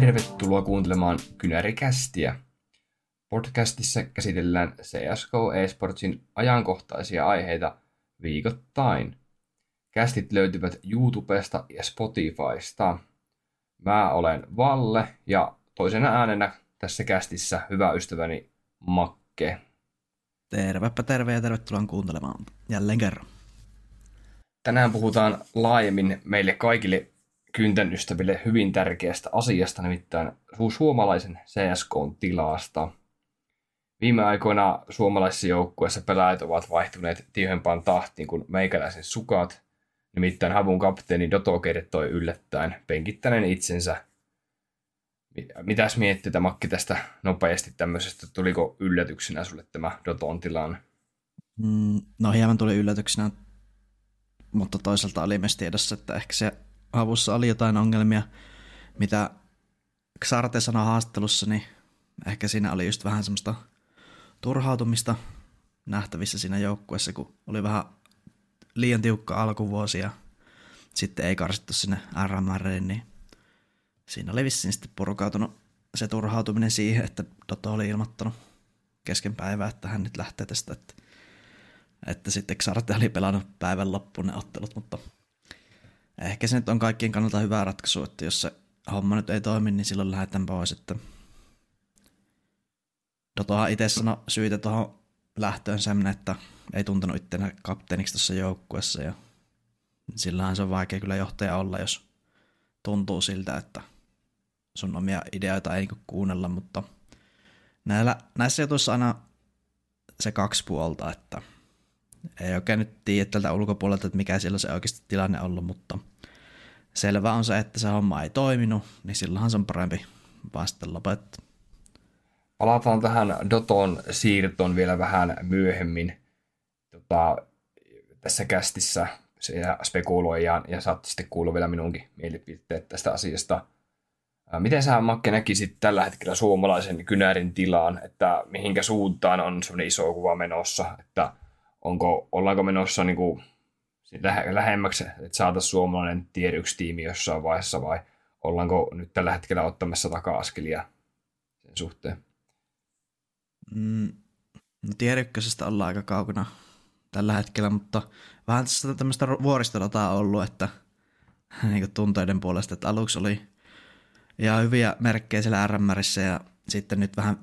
Tervetuloa kuuntelemaan Kynärikästiä. Podcastissa käsitellään CSGO eSportsin ajankohtaisia aiheita viikoittain. Kästit löytyvät YouTubesta ja Spotifysta. Mä olen Valle ja toisena äänenä tässä kästissä hyvä ystäväni Makke. Tervepä terve ja tervetuloa kuuntelemaan jälleen kerran. Tänään puhutaan laajemmin meille kaikille kyntän ystäville hyvin tärkeästä asiasta, nimittäin suomalaisen CSK-tilasta. Viime aikoina suomalaisissa joukkueissa pelaajat ovat vaihtuneet tiuhempaan tahtiin kuin meikäläisen sukat. Nimittäin Havun kapteeni Doto kertoi yllättäen penkittäneen itsensä. Mitäs miettii Makki tästä nopeasti tämmöisestä? Tuliko yllätyksenä sulle tämä Doton tilanne? Mm, no hieman tuli yllätyksenä, mutta toisaalta oli myös tiedossa, että ehkä se avussa oli jotain ongelmia, mitä Xarte sanoi haastattelussa, niin ehkä siinä oli just vähän semmoista turhautumista nähtävissä siinä joukkueessa, kun oli vähän liian tiukka alkuvuosi ja sitten ei karsittu sinne RMRiin, niin siinä oli vissiin sitten purkautunut se turhautuminen siihen, että Dotto oli ilmoittanut kesken päivää, että hän nyt lähtee tästä, että, että sitten Xarte oli pelannut päivän loppuun ne ottelut, mutta ehkä se nyt on kaikkien kannalta hyvä ratkaisu, että jos se homma nyt ei toimi, niin silloin lähdetään pois. Että Dotohan itse sanoi syitä tuohon lähtöön semmoinen, että ei tuntunut itseään kapteeniksi tuossa joukkuessa ja sillähän se on vaikea kyllä johtaja olla, jos tuntuu siltä, että sun omia ideoita ei niinku kuunnella, mutta näillä, näissä jutuissa aina se kaksi puolta, että – ei oikein nyt tiedä tältä ulkopuolelta, että mikä siellä se oikeasti tilanne ollut, mutta selvä on se, että se homma ei toiminut, niin silloinhan se on parempi vasta lopettaa. Palataan tähän Doton siirtoon vielä vähän myöhemmin. Tota, tässä kästissä ja, ja saatte sitten kuulla vielä minunkin mielipiteet tästä asiasta. Miten sä Makke näkisit tällä hetkellä suomalaisen kynärin tilaan, että mihinkä suuntaan on semmoinen iso kuva menossa, että onko, ollaanko menossa niin kuin lähemmäksi, että saataisiin suomalainen tier 1 tiimi jossain vaiheessa vai ollaanko nyt tällä hetkellä ottamassa taka-askelia sen suhteen? Mm, no tier ollaan aika kaukana tällä hetkellä, mutta vähän tässä tämmöistä vuoristodataa on ollut, että niin tunteiden puolesta, että aluksi oli ihan hyviä merkkejä siellä RMRissä ja sitten nyt vähän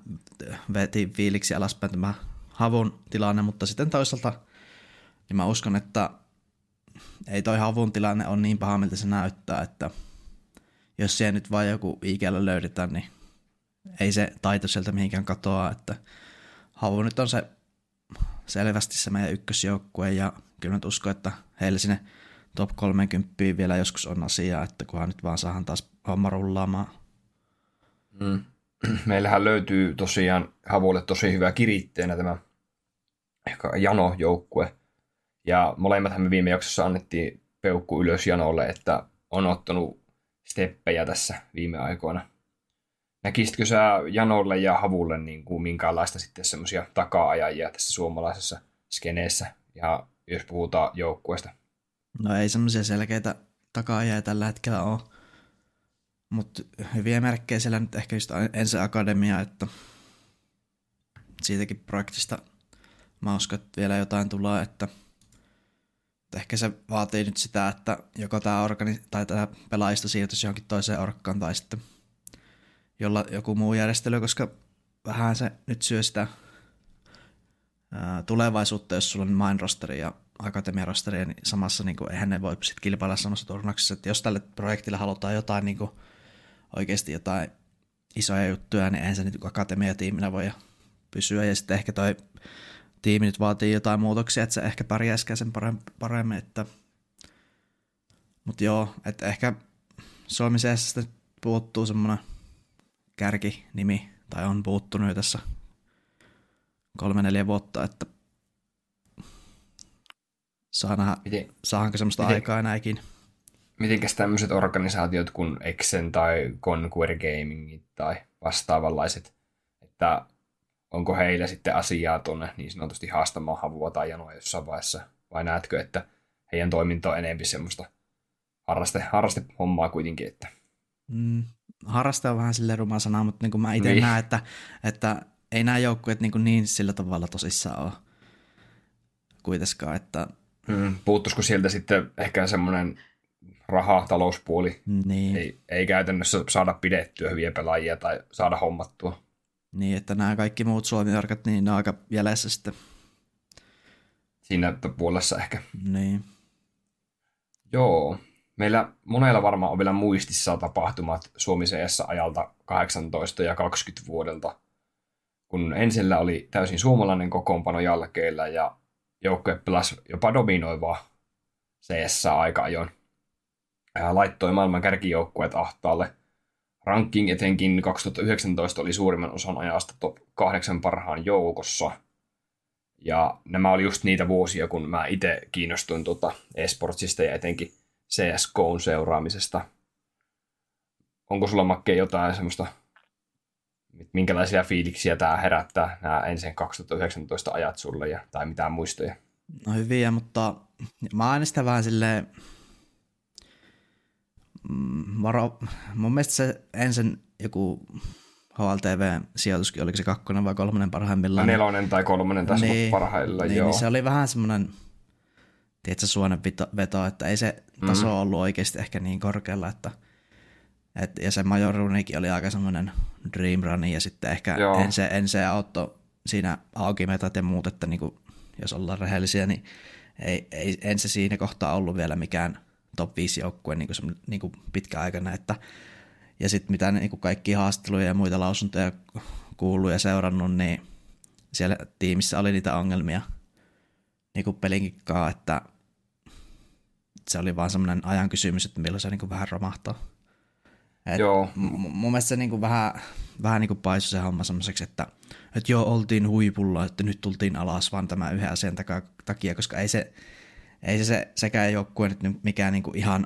veti fiiliksi alaspäin tämä havun tilanne, mutta sitten toisaalta niin mä uskon, että ei toi havun tilanne ole niin paha, miltä se näyttää, että jos siellä nyt vain joku ikällä löydetään, niin ei se taito sieltä mihinkään katoa, että havu nyt on se selvästi se meidän ykkösjoukkue ja kyllä nyt uskon, että heillä sinne top 30 vielä joskus on asiaa, että kunhan nyt vaan saadaan taas homma rullaamaan. Mm. Meillähän löytyy tosiaan Havulle tosi hyvä kiritteenä tämä Jano-joukkue. Ja molemmathan me viime jaksossa annettiin peukku ylös Janolle, että on ottanut steppejä tässä viime aikoina. Näkisitkö sä Janolle ja Havulle niin kuin minkäänlaista sitten semmoisia taka-ajajia tässä suomalaisessa skeneessä, ja jos puhutaan joukkueesta? No ei semmoisia selkeitä taka tällä hetkellä ole. Mutta hyviä merkkejä siellä nyt ehkä just ensi akademia, että siitäkin projektista mä uskon, että vielä jotain tulee, että, ehkä se vaatii nyt sitä, että joko tämä organi- tai tämä pelaajista siirtyisi johonkin toiseen orkkaan tai sitten jolla joku muu järjestely, koska vähän se nyt syö sitä ää, tulevaisuutta, jos sulla on main rosteri ja akatemia rosteri, niin samassa niin kuin, eihän ne voi sitten kilpailla samassa turnauksessa, että jos tälle projektille halutaan jotain niin kuin, oikeasti jotain isoja juttuja, niin eihän se nyt akatemia-tiiminä voi pysyä. Ja sitten ehkä toi tiimi nyt vaatii jotain muutoksia, että se ehkä pärjäisikään sen paremmin. Että... Mutta joo, että ehkä Suomi puuttuu semmoinen kärki-nimi, tai on puuttunut jo tässä kolme neljä vuotta, että saa nähdä, Miten? saadaanko semmoista Miten? aikaa enääkin. Mitenkäs tämmöiset organisaatiot kuin Exen tai Conquer Gaming tai vastaavanlaiset, että onko heillä sitten asiaa tuonne niin sanotusti haastamaan havua tai janoa jossain vaiheessa, vai näetkö, että heidän toiminta on enemmän semmoista harraste, harraste hommaa kuitenkin, että mm, harrastaja on vähän sille ruma sana, mutta niin kuin mä itse niin. näen, että, että ei nämä joukkueet niin, kuin niin sillä tavalla tosissaan ole kuitenkaan, että... Hmm, puuttuisiko sieltä sitten ehkä semmoinen raha, talouspuoli? Niin. Ei, ei käytännössä saada pidettyä hyviä pelaajia tai saada hommattua. Niin, että nämä kaikki muut suomi niin ne on aika jäljessä sitten. Siinä puolessa ehkä. Niin. Joo. Meillä monella varmaan on vielä muistissa tapahtumat suomi ajalta 18 ja 20 vuodelta, kun ensillä oli täysin suomalainen kokoonpano jälkeellä ja joukkue pelasi jopa dominoivaa CS aika ajoin. Ja laittoi maailman kärkijoukkueet ahtaalle. Ranking etenkin 2019 oli suurimman osan ajasta top 8 parhaan joukossa. Ja nämä oli just niitä vuosia, kun mä itse kiinnostuin tuota esportsista ja etenkin CSGOn seuraamisesta. Onko sulla Makke jotain semmoista, minkälaisia fiiliksiä tämä herättää nämä ensin 2019 ajat sulle ja, tai mitään muistoja? No hyviä, mutta mä aina sitä vähän silleen, varo, mun mielestä se ensin joku HLTV-sijoituskin, oliko se kakkonen vai kolmonen parhaimmillaan? Nelonen tai kolmonen tässä niin, parhaillaan, niin, joo. Niin se oli vähän semmoinen tiedätkö, suonen veto, että ei se taso mm. ollut oikeasti ehkä niin korkealla, että et, ja se Major Runikin oli aika semmoinen dream run, ja sitten ehkä en se, en se auttoi siinä aukimetat ja muut, että niinku, jos ollaan rehellisiä, niin ei, ei, en se siinä kohtaa ollut vielä mikään top 5 joukkue niin kuin, niin kuin pitkäaikana, että ja sitten mitä niin kuin kaikki haastatteluja ja muita lausuntoja kuullut ja seurannut, niin siellä tiimissä oli niitä ongelmia niin kuin pelinkin että se oli vaan semmoinen ajan kysymys, että milloin se niin kuin vähän romahtaa. Et joo. M- mun mielestä se niin kuin vähän, vähän niin kuin paisui se homma semmoiseksi, että, että joo, oltiin huipulla, että nyt tultiin alas vaan tämän yhden asian takia, koska ei se, ei se, se sekään joukkue nyt mikään niin kuin ihan,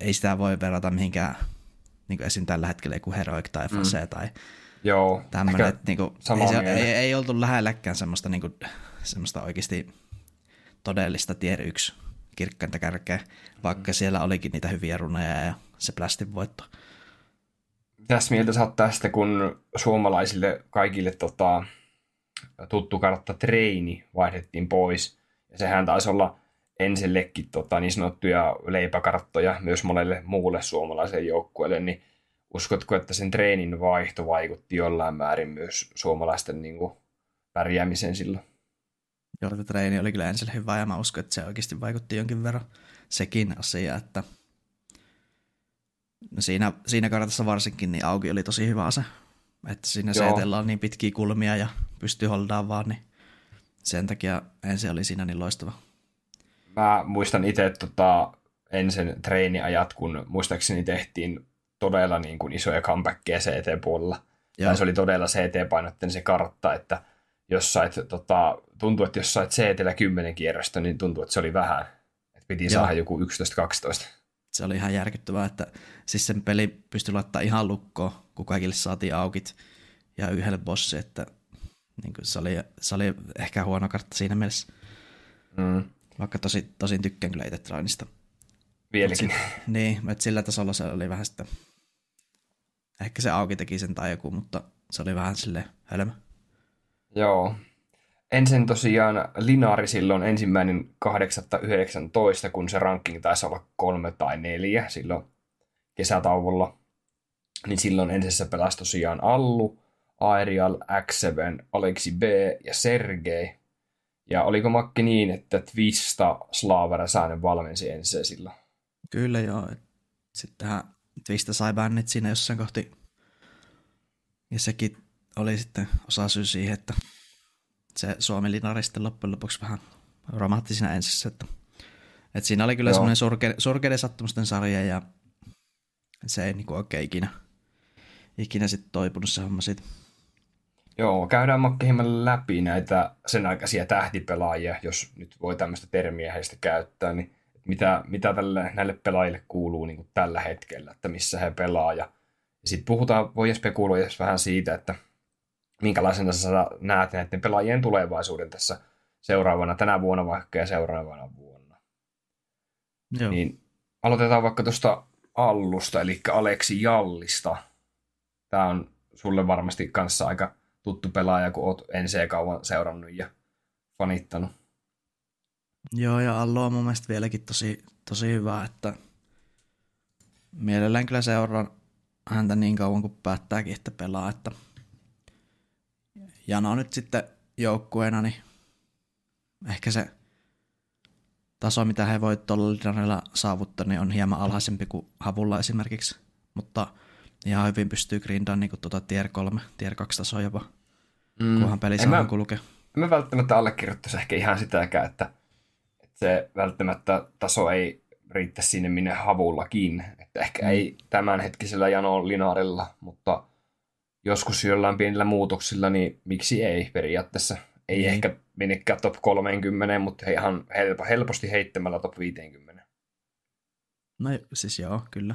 ei sitä voi verrata mihinkään niin kuin esim. tällä hetkellä joku Heroic tai Fase mm. tai Joo, tämmöinen, että niin kuin, ei, se, ei, ei, oltu lähelläkään semmoista, niin kuin, semmoista oikeasti todellista tier 1 kirkkainta kärkeä, vaikka mm. siellä olikin niitä hyviä runeja ja se plastin voitto. Mitäs mieltä sä tästä, kun suomalaisille kaikille tota, tuttu kartta treini vaihdettiin pois, ja sehän taisi olla ensellekin tota, niin sanottuja leipäkarttoja myös monelle muulle suomalaiselle joukkueelle, niin uskotko, että sen treenin vaihto vaikutti jollain määrin myös suomalaisten niin kuin, pärjäämiseen silloin? Joo, treeni oli kyllä ensin hyvä ja mä uskon, että se oikeasti vaikutti jonkin verran sekin asia, että no siinä, siinä kartassa varsinkin niin auki oli tosi hyvä se, että siinä seetellä on niin pitkiä kulmia ja pystyy holdaamaan vaan, niin sen takia ensin oli siinä niin loistava. Mä muistan itse tota, ensin treeniajat, kun muistaakseni tehtiin todella niin kuin isoja comebackkejä CT-puolella. Ja se oli todella CT-painotteinen se kartta, että jos sait, tota, tuntuu, että jos sait CT 10 kierrosta, niin tuntuu, että se oli vähän. Että piti Joo. saada joku 11-12. Se oli ihan järkyttävää, että siis sen peli pystyi laittamaan ihan lukkoon, kun kaikille saatiin aukit ja yhdelle bossi, että niin kuin se, oli, se oli ehkä huono kartta siinä mielessä. Mm. Vaikka tosi, tosin tykkään kyllä itse Trainista. Vieläkin. Sit, niin, että sillä tasolla se oli vähän sitten, ehkä se auki teki sen tai joku, mutta se oli vähän sille hölmö. Joo. Ensin tosiaan Linari silloin ensimmäinen 8.19, kun se ranking taisi olla kolme tai neljä silloin kesätauolla. Niin silloin ensissä pelasi tosiaan Allu, Aerial, X7, Aleksi B ja Sergei. Ja oliko Makki niin, että Twista Slaava Räsänen valmensi ensin silloin? Kyllä joo. Sittenhän Twista sai bännit siinä jossain kohti. Ja sekin oli sitten osa syy siihen, että se Suomi linari sitten loppujen lopuksi vähän romahti siinä ensissä. Että, että siinä oli kyllä Joo. semmoinen surke, surkeiden sattumusten sarja ja se ei niinku oikein ikinä, ikinä sitten toipunut se homma siitä. Joo, käydään Makke hieman läpi näitä sen aikaisia tähtipelaajia, jos nyt voi tämmöistä termiä heistä käyttää, niin mitä, mitä tälle, näille pelaajille kuuluu niin tällä hetkellä, että missä he pelaa. Ja, ja sitten puhutaan, voi spekuloida vähän siitä, että minkälaisena sä näet näiden pelaajien tulevaisuuden tässä seuraavana tänä vuonna vaikka ja seuraavana vuonna. Joo. Niin aloitetaan vaikka tuosta Allusta, eli Aleksi Jallista. Tämä on sulle varmasti kanssa aika tuttu pelaaja, kun oot NC kauan seurannut ja fanittanut. Joo, ja Allu on mun mielestä vieläkin tosi, tosi hyvä, että mielellään kyllä seuraan häntä niin kauan kuin päättääkin, että pelaa, että Jano nyt sitten joukkueena, niin ehkä se taso, mitä he voi tuolla saavuttaa, niin on hieman alhaisempi kuin Havulla esimerkiksi, mutta ihan hyvin pystyy grindaan niin tuota tier 3, tier 2 tasoa jopa, mm. kunhan peli saa kulkea. Mä välttämättä allekirjoittaisi ehkä ihan sitäkään, että, että se välttämättä taso ei riittäisi sinne minne havullakin. Että ehkä mm. ei tämänhetkisellä Jano Linaarilla, mutta joskus jollain pienillä muutoksilla, niin miksi ei periaatteessa. Ei niin. ehkä menekään top 30, mutta ihan helposti heittämällä top 50. No siis joo, kyllä.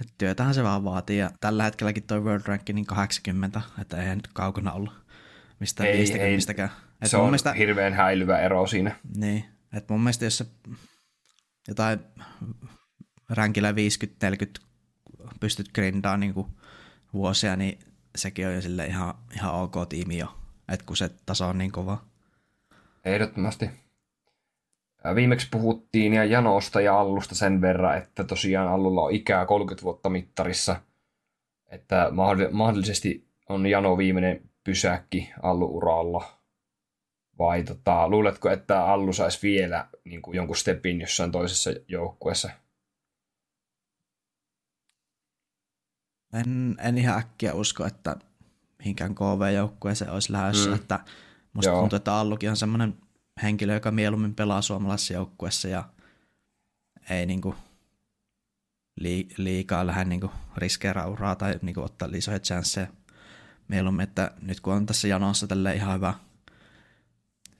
Et työtähän se vaan vaatii, ja tällä hetkelläkin toi World Ranking niin 80, että ei nyt kaukana ollut mistään ei, 50 ei. se on mielestä, hirveän häilyvä ero siinä. Niin, että mun mielestä jos se jotain rankilla 50-40 pystyt grindaan niin vuosia, niin sekin on jo sille ihan, ihan ok tiimi jo, että kun se taso on niin kova. Ehdottomasti. Viimeksi puhuttiin ja Janosta ja Allusta sen verran, että tosiaan Allulla on ikää 30 vuotta mittarissa, että mahdollisesti on Jano viimeinen pysäkki Allu-uralla. Vai tota, luuletko, että Allu saisi vielä niin kuin jonkun stepin jossain toisessa joukkueessa? En, en ihan äkkiä usko, että mihinkään KV-joukkueeseen olisi lähdössä. Mm. Että musta Joo. tuntuu, että Allukin on semmoinen henkilö, joka mieluummin pelaa suomalaisessa joukkueessa ja ei niinku liikaa lähde niinku riskeeraa uraa tai niinku ottaa isoja chanceja. Mieluummin, että nyt kun on tässä janossa tälle ihan hyvä,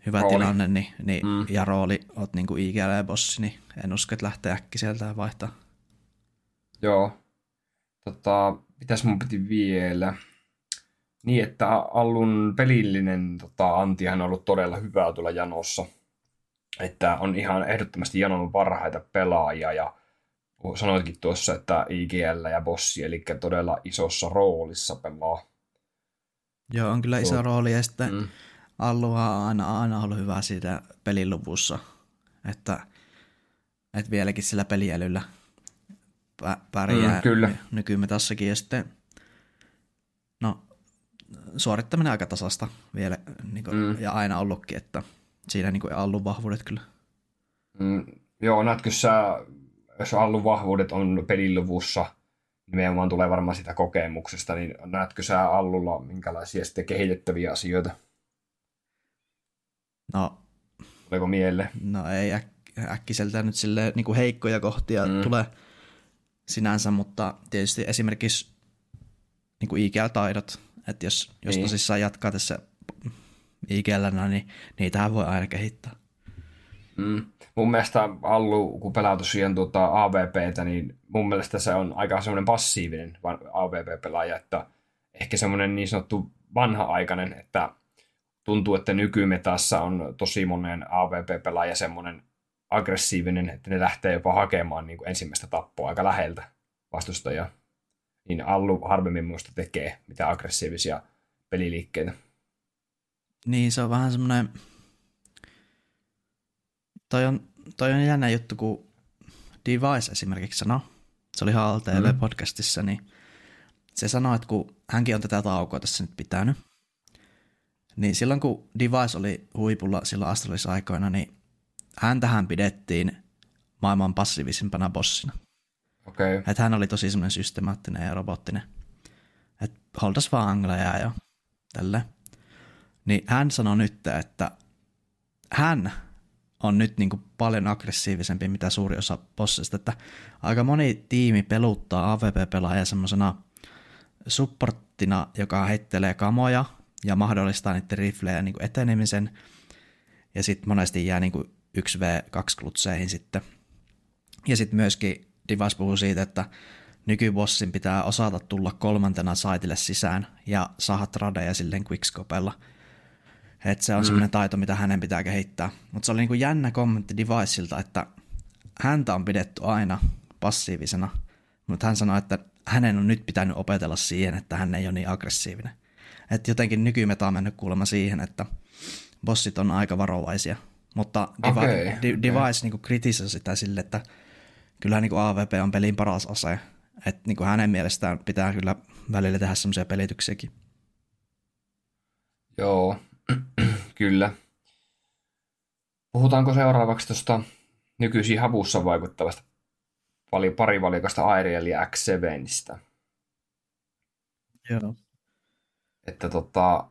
hyvä rooli. tilanne niin, niin, mm. ja rooli, oot niinku IGL-bossi, niin en usko, että lähtee äkki sieltä ja vaihtaa. Joo. Tota, mitäs mun piti vielä? Niin, että Allun pelillinen tota, antihan on ollut todella hyvää tuolla janossa. Että on ihan ehdottomasti janon parhaita pelaajia ja sanoitkin tuossa, että IGL ja Bossi, eli todella isossa roolissa pelaa. Joo, on kyllä iso Tuo. rooli ja sitten mm. Allu on aina, aina ollut hyvä siitä peliluvussa, että, että vieläkin sillä peliälyllä pärjää mm, kyllä. nykymetassakin ja sitten suorittaminen aika tasasta vielä niin kuin, mm. ja aina ollutkin, että siinä niin kuin Allun vahvuudet kyllä. Mm, joo, näetkö sä, jos Allun vahvuudet on peliluvussa, nimenomaan tulee varmaan sitä kokemuksesta, niin näetkö sä Allulla minkälaisia sitten kehitettäviä asioita? No. Tuleeko mieleen? No ei äk- äkkiseltä nyt sille niin kuin heikkoja kohtia mm. tulee sinänsä, mutta tietysti esimerkiksi niin kuin IGL-taidot että jos, jos niin. tosissaan jatkaa tässä ikellä, niin niitähän voi aina kehittää. Mm. Mun mielestä Allu, kun pelaa tosiaan tuota AVPtä, niin mun mielestä se on aika semmoinen passiivinen AVP-pelaaja, että ehkä semmoinen niin sanottu vanha-aikainen, että tuntuu, että nykymetassa on tosi monen AVP-pelaaja semmoinen aggressiivinen, että ne lähtee jopa hakemaan niin kuin ensimmäistä tappoa aika läheltä vastustajaa niin Allu harvemmin muista tekee mitä aggressiivisia peliliikkeitä. Niin, se on vähän semmoinen... Toi on, toi on jännä juttu, kun Device esimerkiksi sanoi, se oli HLTV-podcastissa, mm. niin se sanoi, että kun hänkin on tätä taukoa tässä nyt pitänyt, niin silloin kun Device oli huipulla silloin astralisaikoina, niin häntähän pidettiin maailman passiivisimpana bossina. Okay. Että hän oli tosi semmoinen systemaattinen ja robottinen. Että holdas vaan angleja ja tälle. Niin hän sanoi nyt, että hän on nyt niin kuin paljon aggressiivisempi mitä suuri osa bossista, että aika moni tiimi peluttaa AVP-pelaajia semmoisena supporttina, joka heittelee kamoja ja mahdollistaa niiden riflejä niin kuin etenemisen, ja sitten monesti jää niin kuin 1v2 klutseihin sitten. Ja sitten myöskin Divas puhuu siitä, että nykybossin pitää osata tulla kolmantena saitille sisään ja saada tradeja silleen quickscopella. Että se on mm. semmoinen taito, mitä hänen pitää kehittää. Mutta se oli niinku jännä kommentti Deviceilta, että häntä on pidetty aina passiivisena, Mutta hän sanoi, että hänen on nyt pitänyt opetella siihen, että hän ei ole niin aggressiivinen. Että jotenkin nykymeta on mennyt kuulemma siihen, että bossit on aika varovaisia. Mutta Devi- Okei, Di- Device niin kritisoi sitä sille, että kyllä niin AVP on pelin paras ase. Että niin hänen mielestään pitää kyllä välillä tehdä semmoisia pelityksiäkin. Joo, kyllä. Puhutaanko seuraavaksi tuosta nykyisin havussa vaikuttavasta pari parivalikosta Aerial ja X7. Joo. Että tota,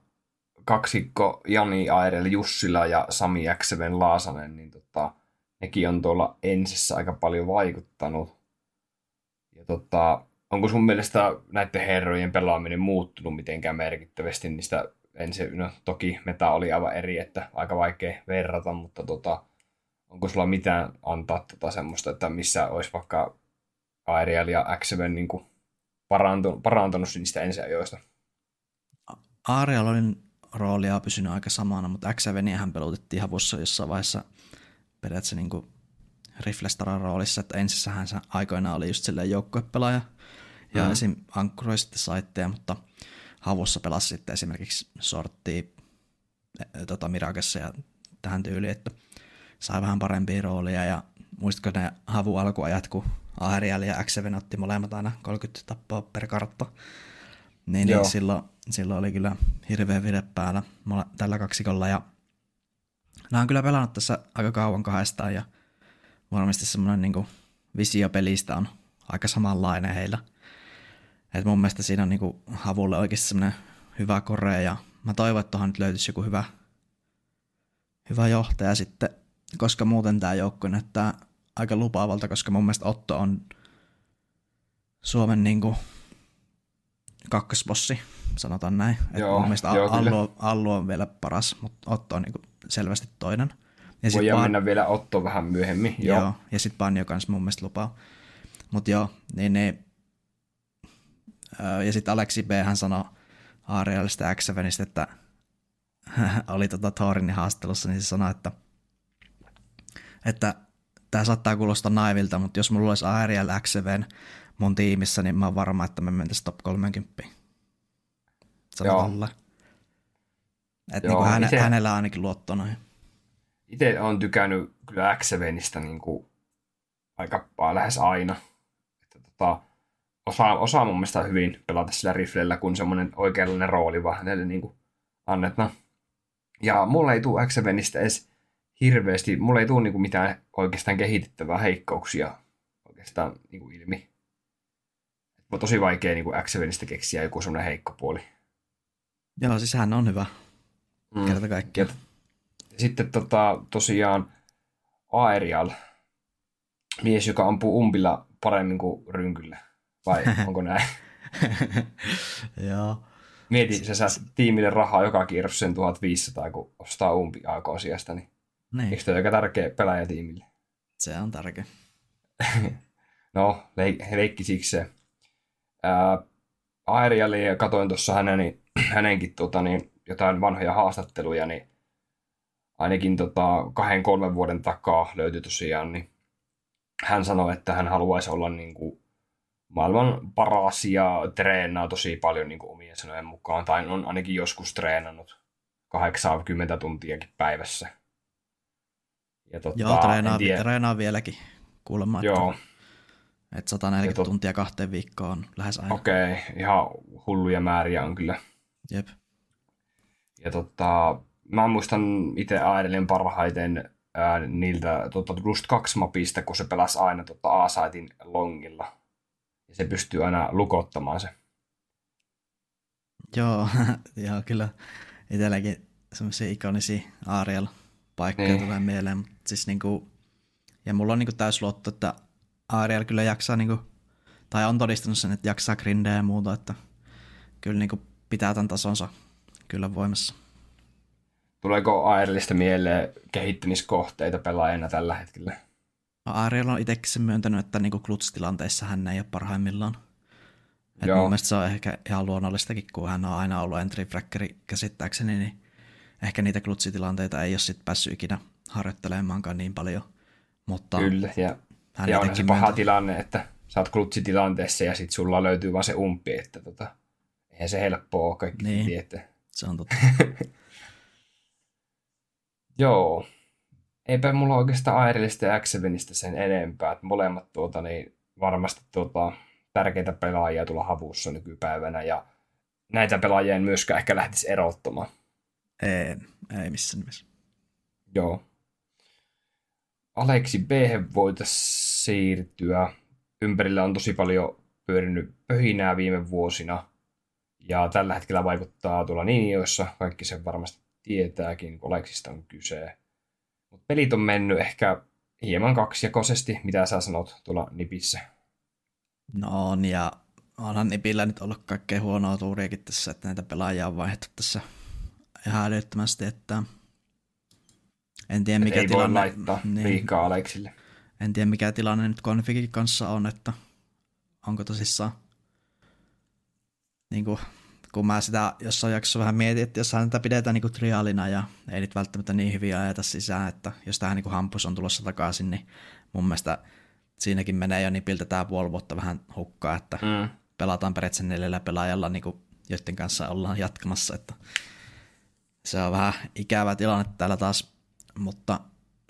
kaksikko Jani Aerial Jussila ja Sami X7 Laasanen, niin tota, nekin on tuolla ensissä aika paljon vaikuttanut. Ja tota, onko sun mielestä näiden herrojen pelaaminen muuttunut mitenkään merkittävästi niistä ensin, no toki meta oli aivan eri, että aika vaikea verrata, mutta tota, onko sulla mitään antaa tota semmoista, että missä olisi vaikka Aerial ja X7 niin parantunut, parantunut niistä ensiajoista? Aerialin roolia on pysynyt aika samana, mutta x hän pelutettiin havussa jossain vaiheessa periaatteessa niin kuin riflestaran roolissa, että ensissähän se aikoinaan oli just silleen joukkuepelaaja ja mm. esim. ankkuroi sitten saitteja, mutta havussa pelasi sitten esimerkiksi sorttia e, tota, Mirakessa ja tähän tyyliin, että sai vähän parempia roolia ja muistatko ne havu alkuajat, kun Aerial ja x otti molemmat aina 30 tappoa per kartta, niin, niin silloin, silloin oli kyllä hirveä vide päällä tällä kaksikolla ja nämä on kyllä pelannut tässä aika kauan kahdestaan ja varmasti semmoinen niin visio pelistä on aika samanlainen heillä. Et mun mielestä siinä on niin kuin Havulle oikeasti semmoinen hyvä korea ja mä toivon, että tuohon nyt löytyisi joku hyvä, hyvä johtaja sitten, koska muuten tämä joukko näyttää aika lupaavalta, koska mun mielestä Otto on Suomen niin kuin kakkosbossi, sanotaan näin. joo, mun mielestä joo, Allu, Allu, on vielä paras, mutta Otto on niin kuin selvästi toinen. Ja Voidaan Pan... mennä vielä Otto vähän myöhemmin. Joo, joo ja sitten Panjo kanssa mun mielestä lupaa. Mutta joo, niin, niin ja sitten Aleksi B. hän sanoi Aarialista x että oli tota Thorin haastattelussa, niin se sanoi, että, että tämä saattaa kuulostaa naivilta, mutta jos mulla olisi Ariel X7 mun tiimissä, niin mä oon varma, että me mentäisiin top 30. Joo. Että niin häne, ite, hänellä ainakin luotto noihin. Itse on tykännyt kyllä X7istä niin kuin aika lähes aina. Että tota, osaa, osaa mun mielestä hyvin pelata sillä riflellä, kun semmoinen oikeanlainen rooli vaan hänelle niin kuin annetaan. Ja mulle ei tule x edes hirveästi, mulle ei tule niin kuin mitään oikeastaan kehitettävää heikkouksia oikeastaan niin kuin ilmi. On tosi vaikea niin kuin x keksiä joku semmoinen heikko puoli. Joo, siis hän on hyvä. Mm. Kerta kaikkiaan. Sitten tota, tosiaan Aerial, mies, joka ampuu umpilla paremmin kuin rynkyllä. Vai onko näin? Joo. Mieti, sä saat tiimille rahaa joka kierros sen 1500, kun ostaa umpi AK-sijasta, niin, niin. eikö tämä aika tärkeä pelaaja tiimille? Se on tärkeä. no, leik- leikki siksi se. Aeriali ja katoin tuossa hänen, hänenkin tota, niin, jotain vanhoja haastatteluja, niin ainakin tota, kahden kolmen vuoden takaa löytyi tosiaan, niin hän sanoi, että hän haluaisi olla niin kuin, maailman paras ja treenaa tosi paljon niin kuin omien sanojen mukaan, tai on ainakin joskus treenannut 80 tuntiakin päivässä. Ja totta, Joo, treenaa, tiedä... treenaa vieläkin kuulemma. Joo. Että 140 tot... tuntia kahteen viikkoon on lähes aina. Okei, okay, ihan hulluja määriä on kyllä. Jep. Ja tota, mä muistan itse Aedelin parhaiten ää, niiltä tota, Lust 2 mapista, kun se pelasi aina tota, A-saitin longilla ja se pystyy aina lukottamaan se. Joo, joo kyllä itselläkin semmoisia ikonisia Ariel-paikkoja niin. tulee mieleen, mutta siis niinku, ja mulla on niinku täys luotto, että Ariel kyllä jaksaa niinku, tai on todistanut sen, että jaksaa grindejä ja muuta, että kyllä niinku pitää tämän tasonsa kyllä voimassa. Tuleeko Arielista mieleen kehittämiskohteita pelaajana tällä hetkellä? No Ariel on itsekin myöntänyt, että niinku kluts-tilanteissa hän ei ole parhaimmillaan. Et Joo. mun mielestä se on ehkä ihan luonnollistakin, kun hän on aina ollut entry frackeri käsittääkseni, niin ehkä niitä klutsitilanteita ei ole sitten päässyt ikinä harjoittelemaankaan niin paljon. Mutta Kyllä, ja, hän ja on se paha myöntää. tilanne, että sä oot klutsitilanteessa ja sit sulla löytyy vaan se umpi, että tota, eihän se helppoa ole, kaikki Niin. tietää. Se on totta. Joo. Eipä mulla oikeastaan Airellista ja x sen enempää. Että molemmat tuota, niin varmasti tuota, tärkeitä pelaajia tulla havussa nykypäivänä. Ja näitä pelaajia en myöskään ehkä lähtisi erottamaan. ei, ei missään nimessä. Joo. Aleksi B voitaisiin siirtyä. Ympärillä on tosi paljon pyörinyt pöhinää viime vuosina. Ja tällä hetkellä vaikuttaa tuolla Ninjoissa. Kaikki sen varmasti tietääkin, kun Aleksista on kyse. Mutta pelit on mennyt ehkä hieman kaksijakoisesti, mitä sä sanot tuolla Nipissä. No on, ja onhan Nipillä nyt ollut kaikkea huonoa tuuriakin tässä, että näitä pelaajia on vaihdettu tässä ihan älyttömästi, että en tiedä Et mikä ei tilanne, voi laittaa niin, liikaa en tiedä mikä tilanne nyt konfigikin kanssa on, että onko tosissaan niin kuin, kun mä sitä jossain jaksossa vähän mietin, että jos tätä pidetään niin kuin triaalina ja ei nyt välttämättä niin hyvin ajeta sisään, että jos tähän niin kuin hampus on tulossa takaisin, niin mun mielestä siinäkin menee jo nipiltä tämä puoli vuotta vähän hukkaa, että Mm. pelataan periaatteessa neljällä pelaajalla, niin kuin, joiden kanssa ollaan jatkamassa, että se on vähän ikävä tilanne täällä taas, mutta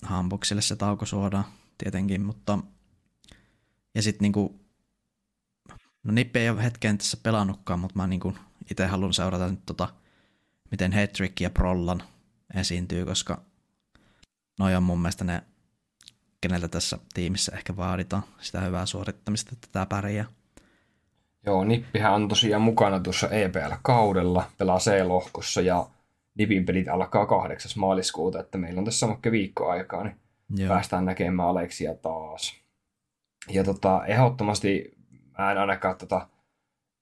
hampukselle se tauko suodaan tietenkin, mutta ja sitten niinku, no Nippi ei ole hetkeen tässä pelannutkaan, mutta mä niinku itse haluan seurata nyt tota, miten Hetrick ja Prollan esiintyy, koska noi on mun mielestä ne, keneltä tässä tiimissä ehkä vaaditaan sitä hyvää suorittamista, että tämä pärjää. Joo, Nippihän on tosiaan mukana tuossa EPL-kaudella, pelaa C-lohkossa ja Nipin pelit alkaa 8. maaliskuuta, että meillä on tässä vaikka viikko aikaa, niin Joo. päästään näkemään Aleksia taas. Ja tota, ehdottomasti mä en ainakaan tota,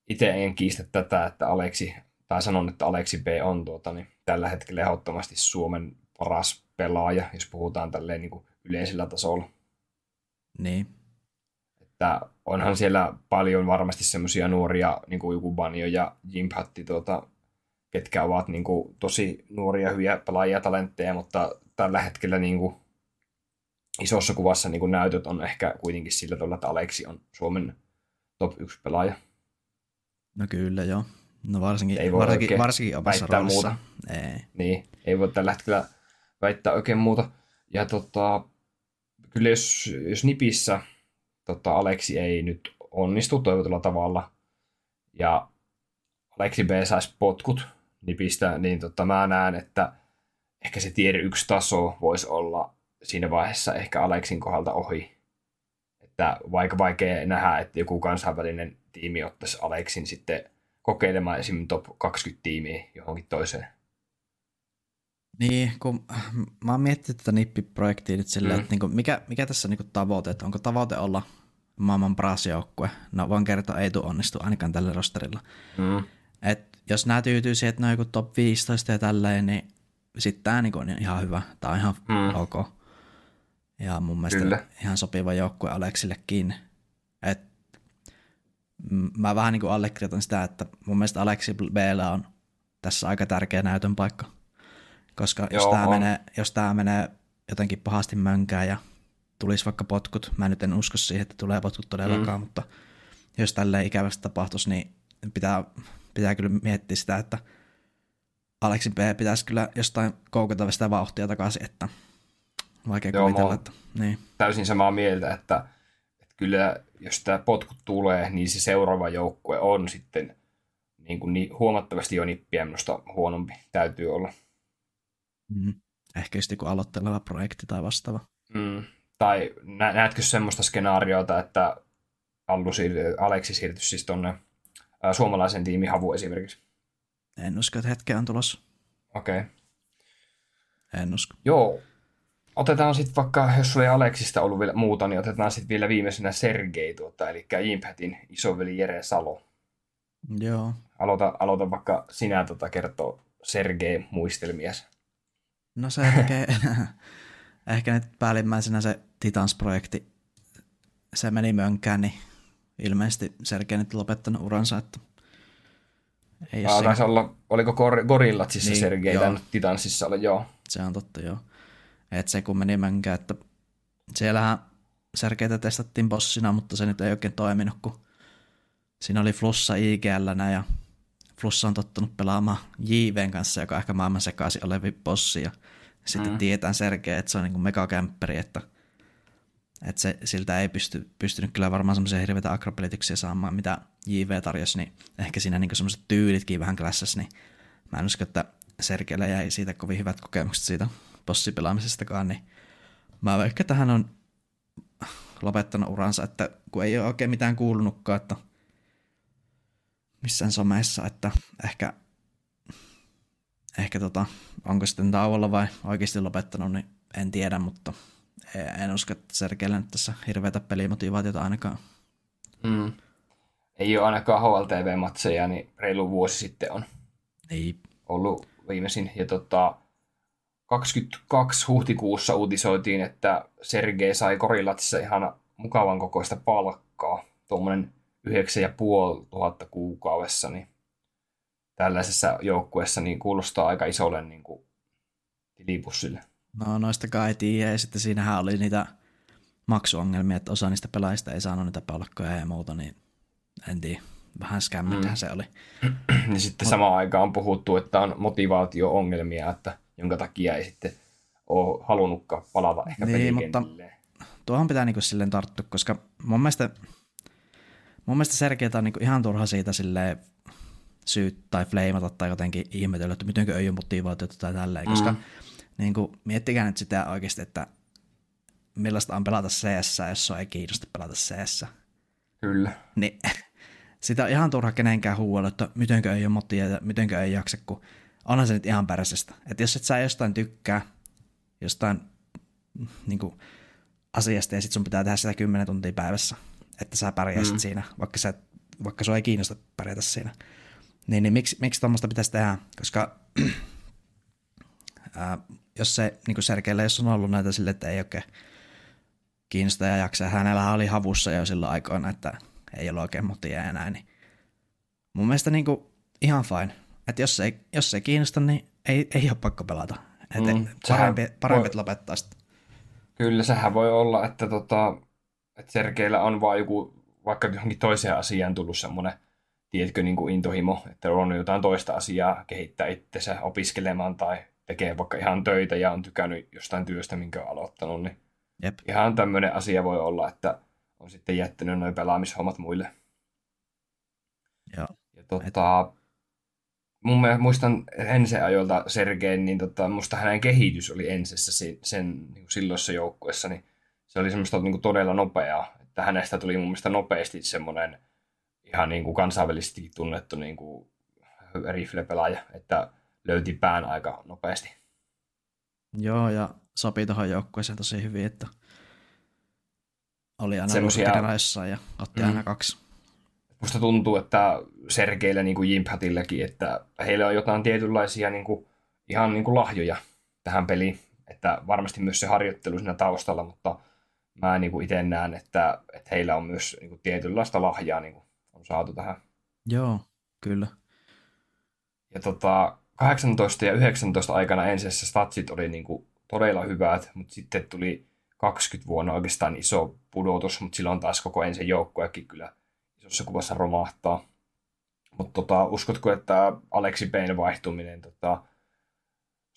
itse en kiistä tätä, että Aleksi, tai sanon, että Aleksi B on tuota, niin tällä hetkellä ehdottomasti Suomen paras pelaaja, jos puhutaan tälleen niin kuin yleisellä tasolla. Niin, Että onhan siellä paljon varmasti semmoisia nuoria, niin kuin joku Banjo ja Jimpatti, tuota, ketkä ovat niin kuin, tosi nuoria, hyviä pelaajia, talentteja, mutta tällä hetkellä niin kuin, isossa kuvassa niin kuin näytöt on ehkä kuitenkin sillä tavalla, että Aleksi on Suomen top 1 pelaaja. No kyllä joo. No varsinkin, Ei voi varsinkin, varsinkin omassa väittää roolissa. muuta. Ei. Niin, ei voi tällä hetkellä väittää oikein muuta. Ja tota, kyllä jos, jos nipissä tota, Aleksi ei nyt onnistu toivotulla tavalla, ja Aleksi B saisi potkut nipistä, niin tota, mä näen, että ehkä se tiede yksi taso voisi olla siinä vaiheessa ehkä Aleksin kohdalta ohi. Että vaikka vaikea nähdä, että joku kansainvälinen tiimi ottaisi Aleksin sitten kokeilemaan esimerkiksi top 20 tiimiä johonkin toiseen. Niin, kun mä oon miettinyt tätä nippiprojektia nyt silleen, Mm. että niinku, mikä, mikä tässä on niinku tavoite, että onko tavoite olla maailman paras joukkue? No vaan kerta ei tule onnistu ainakaan tällä rosterilla. Mm. Et jos nämä tyytyy siihen, että ne on joku top 15 ja tälleen, niin sitten tämä niinku on ihan hyvä. Tämä on ihan mm. ok. Ja mun mielestä Kyllä. Ihan sopiva joukkue Aleksillekin. Et, mä vähän niin kuin allekirjoitan sitä, että mun mielestä Aleksi Bllä on tässä aika tärkeä näytön paikka. Koska jos Joo, tämä on. menee, jos tää menee jotenkin pahasti mönkään ja tulisi vaikka potkut, mä nyt en usko siihen, että tulee potkut todellakaan, mm. mutta jos tälleen ikävästi tapahtuisi, niin pitää, pitää kyllä miettiä sitä, että Aleksi B pitäisi kyllä jostain koukata sitä vauhtia takaisin, että vaikea Joo, kuvitella, että niin. Täysin samaa mieltä, että, että kyllä jos tämä potkut tulee, niin se seuraava joukkue on sitten niin kuin niin huomattavasti jo nippiä minusta huonompi täytyy olla. Mm. Ehkä just joku aloitteleva projekti tai vastaava. Mm. Tai nä- näetkö semmoista skenaariota, että Allu siir- Aleksi siirtyisi siis tuonne suomalaisen tiimin havu esimerkiksi? En usko, että hetkeä on tulossa. Okei. Okay. En usko. Joo. Otetaan sitten vaikka, jos sulla ei Aleksista ollut vielä muuta, niin otetaan sitten vielä viimeisenä Sergei, tuota, eli Impactin isoveli Jere Salo. Joo. Aloita, aloita vaikka sinä tota, kertoa Sergei muistelmias. No se tekee, ehkä nyt päällimmäisenä se Titans-projekti, se meni mönkään, niin ilmeisesti Sergei nyt lopettanut uransa, että ei ole taisi olla, oliko Gor- Gorillat siis niin, Sergei joo. tämän Titanssissa oli, joo. Se on totta, joo. Et se kun meni mönkään, että siellähän Sergeitä testattiin bossina, mutta se nyt ei oikein toiminut, kun siinä oli Flussa IGL ja Flussa on tottunut pelaamaan JVn kanssa, joka on ehkä maailman sekaisin olevi bossi, ja sitten mm. tietää Sergei, että se on niin megakämpperi, että, että se, siltä ei pysty, pystynyt kyllä varmaan semmoisia hirveitä akropelityksiä saamaan, mitä JV tarjosi, niin ehkä siinä niin semmoiset tyylitkin vähän klassassa, niin mä en usko, että Sergeillä jäi siitä kovin hyvät kokemukset siitä bossipelaamisestakaan, niin mä vaikka tähän on lopettanut uransa, että kun ei ole oikein mitään kuulunutkaan, että missään someissa, että ehkä, ehkä tota, onko sitten tauolla vai oikeasti lopettanut, niin en tiedä, mutta en usko, että Sergeillä nyt tässä hirveätä pelimotivaatiota ainakaan. Mm. Ei ole ainakaan HLTV-matseja, niin reilu vuosi sitten on ei. ollut viimeisin. Ja tota, 22 huhtikuussa uutisoitiin, että Sergei sai Korilatissa ihan mukavan kokoista palkkaa. Tuommoinen 9500 kuukaudessa, niin tällaisessa joukkueessa niin kuulostaa aika isolle niin kuin, tilipussille. No noista kai tiedä, ja sitten siinähän oli niitä maksuongelmia, että osa niistä pelaajista ei saanut niitä palkkoja ja muuta, niin en tiedä, vähän skämmitähän mm. se oli. niin sitten Mut... samaan aikaan on puhuttu, että on motivaatio-ongelmia, että jonka takia ei sitten ole halunnutkaan palata ehkä niin, mutta tuohon pitää niinku silleen tarttua, koska mun mielestä, mun mielestä Sergeitä on niinku ihan turha siitä silleen syyt tai fleimata tai jotenkin ihmetellä, että mitenkö ei ole motivaatiota tai tälleen, mm. koska niin kuin, miettikää nyt sitä oikeasti, että millaista on pelata CS, jos on ei kiinnosta pelata CS. Kyllä. Niin sitä on ihan turha kenenkään huuella, että mitenkö ei ole motia ja mitenkö ei jaksa, kun onhan se nyt ihan pärsästä. Että jos et sä jostain tykkää, jostain niin kuin, asiasta ja sit sun pitää tehdä sitä 10 tuntia päivässä, että sä pärjäisit mm. siinä, vaikka, sä, vaikka sua ei kiinnosta pärjätä siinä. Niin, niin miksi, miksi tuommoista pitäisi tehdä? Koska ää, jos se niin Sergeille, jos on ollut näitä sille, että ei oikein kiinnosta ja jaksaa, hänellä oli havussa jo silloin aikoina, että ei ole oikein motia ja näin, niin mun mielestä niin kuin, ihan fine. Että jos ei, jos ei kiinnosta, niin ei, ei ole pakko pelata. Että mm, parempi, parempi voi... lopettaa sitä. Kyllä, sehän voi olla, että, tota, että Sergeillä on vaan joku, vaikka johonkin toiseen asiaan tullut semmoinen, tiedätkö, niin kuin intohimo, että on jotain toista asiaa kehittää itsensä opiskelemaan tai tekee vaikka ihan töitä ja on tykännyt jostain työstä, minkä on aloittanut, niin Jep. ihan tämmöinen asia voi olla, että on sitten jättänyt noin pelaamishommat muille. Joo. Ja tota, mun mielestä muistan ensin ajoilta Sergein, niin tota, musta hänen kehitys oli ensessä sen, sen niin silloissa joukkuessa, niin se oli semmoista niin kuin todella nopeaa, että hänestä tuli mun mielestä nopeasti semmoinen ihan niin kuin kansainvälisesti tunnettu niin kuin rifle-pelaaja, että löyti pään aika nopeasti. Joo, ja sopii tuohon joukkueeseen tosi hyvin, että oli aina Semmosia... ja otti mm. aina kaksi. Musta tuntuu, että Sergeillä niin kuin Jimphatillekin, että heillä on jotain tietynlaisia niin kuin, ihan niin kuin lahjoja tähän peliin. Että varmasti myös se harjoittelu siinä taustalla, mutta mä niin kuin itse näen, että, että heillä on myös niin kuin tietynlaista lahjaa niin kuin on saatu tähän. Joo, kyllä. Ja tota, 18 ja 19 aikana ensimmäisessä statsit oli niin kuin todella hyvät, mutta sitten tuli 20 vuonna oikeastaan iso pudotus, mutta silloin taas koko ensin joukkojakin kyllä isossa kuvassa romahtaa. Mutta tota, uskotko, että Aleksi Payne vaihtuminen tota,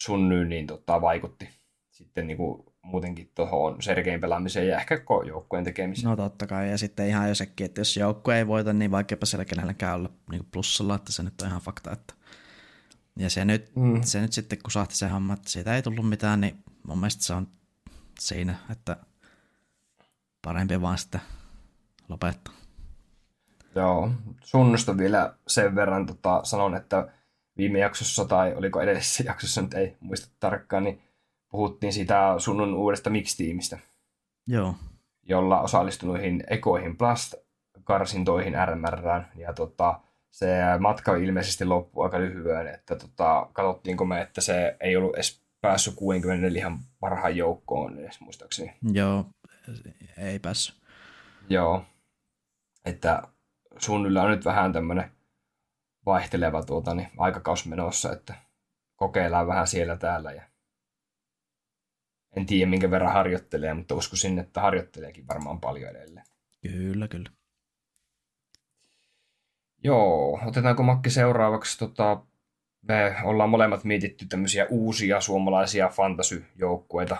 sun niin tota, vaikutti sitten niinku muutenkin tuohon Sergein pelaamiseen ja ehkä joukkueen tekemiseen? No totta kai, ja sitten ihan jo sekin, että jos joukkue ei voita, niin vaikeapa siellä kenelläkään olla niin plussalla, että se nyt on ihan fakta. Että... Ja se nyt, mm. se nyt sitten kusahti se homma, että siitä ei tullut mitään, niin mun mielestä se on siinä, että parempi vaan sitten lopettaa. Joo, sunnusta vielä sen verran tota, sanon, että viime jaksossa tai oliko edellisessä jaksossa, nyt ei muista tarkkaan, niin puhuttiin siitä sunnun uudesta mix-tiimistä. Joo. Jolla osallistui noihin ekoihin Blast-karsintoihin RMRään. Ja tota, se matka ilmeisesti loppui aika lyhyen, että tota, katsottiinko me, että se ei ollut edes päässyt 64 parhaan joukkoon edes muistaakseni. Joo, ei päässyt. Joo, että yllä on nyt vähän tämmöinen vaihteleva tuota, niin aikakaus menossa, että kokeillaan vähän siellä täällä. Ja... En tiedä, minkä verran harjoittelee, mutta uskoisin, että harjoitteleekin varmaan paljon edelleen. Kyllä, kyllä. Joo, otetaanko Makki seuraavaksi? Tota, me ollaan molemmat mietitty tämmöisiä uusia suomalaisia fantasyjoukkueita,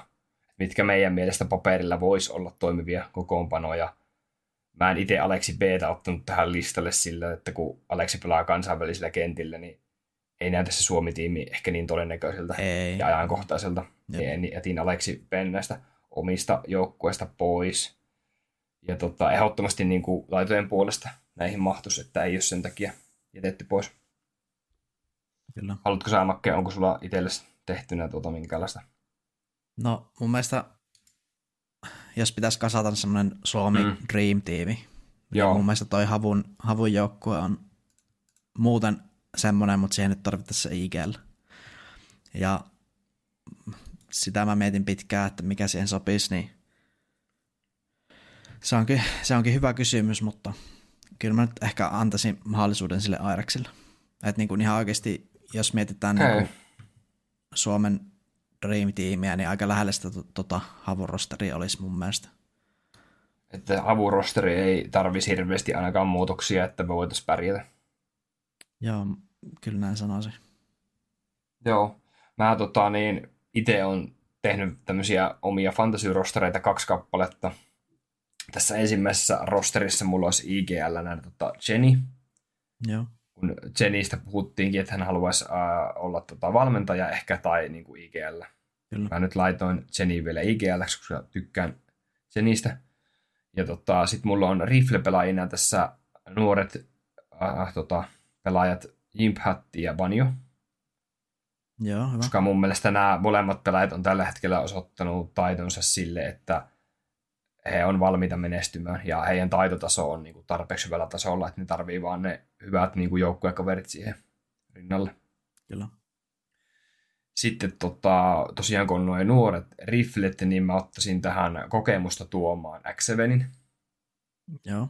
mitkä meidän mielestä paperilla voisi olla toimivia kokoonpanoja. Mä en itse Aleksi b ottanut tähän listalle sillä, että kun Aleksi pelaa kansainvälisillä kentillä, niin ei näytä se Suomi-tiimi ehkä niin todennäköiseltä Ei. ja ajankohtaiselta. Jep. Niin jätin Aleksi B näistä omista joukkueista pois. Ja tota, ehdottomasti niin kuin laitojen puolesta näihin mahtus, että ei ole sen takia jätetty pois. Kyllä. Haluatko sä Makke, onko sulla itsellesi tehtynä tuota minkälaista? No mun mielestä, jos pitäisi kasata semmoinen Suomi Mm. mm. Dream-tiimi, niin Joo, mun mielestä toi havun, havun joukkue on muuten semmoinen, mutta siihen nyt tarvittaisiin se IGL. Ja sitä mä mietin pitkään, että mikä siihen sopisi, niin se onkin, se onkin hyvä kysymys, mutta kyllä mä nyt ehkä antaisin mahdollisuuden sille Airaksille. Että niin kuin ihan oikeasti, jos mietitään niin kuin Suomen Dream-tiimiä, niin aika lähellä sitä to- tota havun rosteria olisi mun mielestä. että avurosteri ei tarvisi hirveästi ainakaan muutoksia, että me voitaisiin pärjätä. Joo, kyllä näin sanoisin. Joo, mä tota niin, itse on tehnyt tämmöisiä omia fantasy-rostereita kaksi kappaletta. Tässä ensimmäisessä rosterissa mulla olisi IGL näin tota Jenny, Joo. Kun Jennystä puhuttiinkin, että hän haluaisi äh, olla tota valmentaja ehkä tai niin kuin IGL. Kyllä. Mä nyt laitoin Jenny vielä IGL, koska tykkään Jennystä. Ja tota, sitten mulla on rifle-pelaajina tässä nuoret äh, tota, pelaajat Jimp Hatti ja Banjo. Joo, hyvä. Koska mun mielestä nämä molemmat pelaajat on tällä hetkellä osoittanut taitonsa sille, että he on valmiita menestymään ja heidän taitotaso on niin kuin tarpeeksi hyvällä tasolla, että ne tarvii vaan ne hyvät niin kuin joukkuekaverit siihen rinnalle. Kyllä. Sitten tota, tosiaan kun on nuo nuoret riflet, niin mä ottaisin tähän kokemusta tuomaan X7. Joo.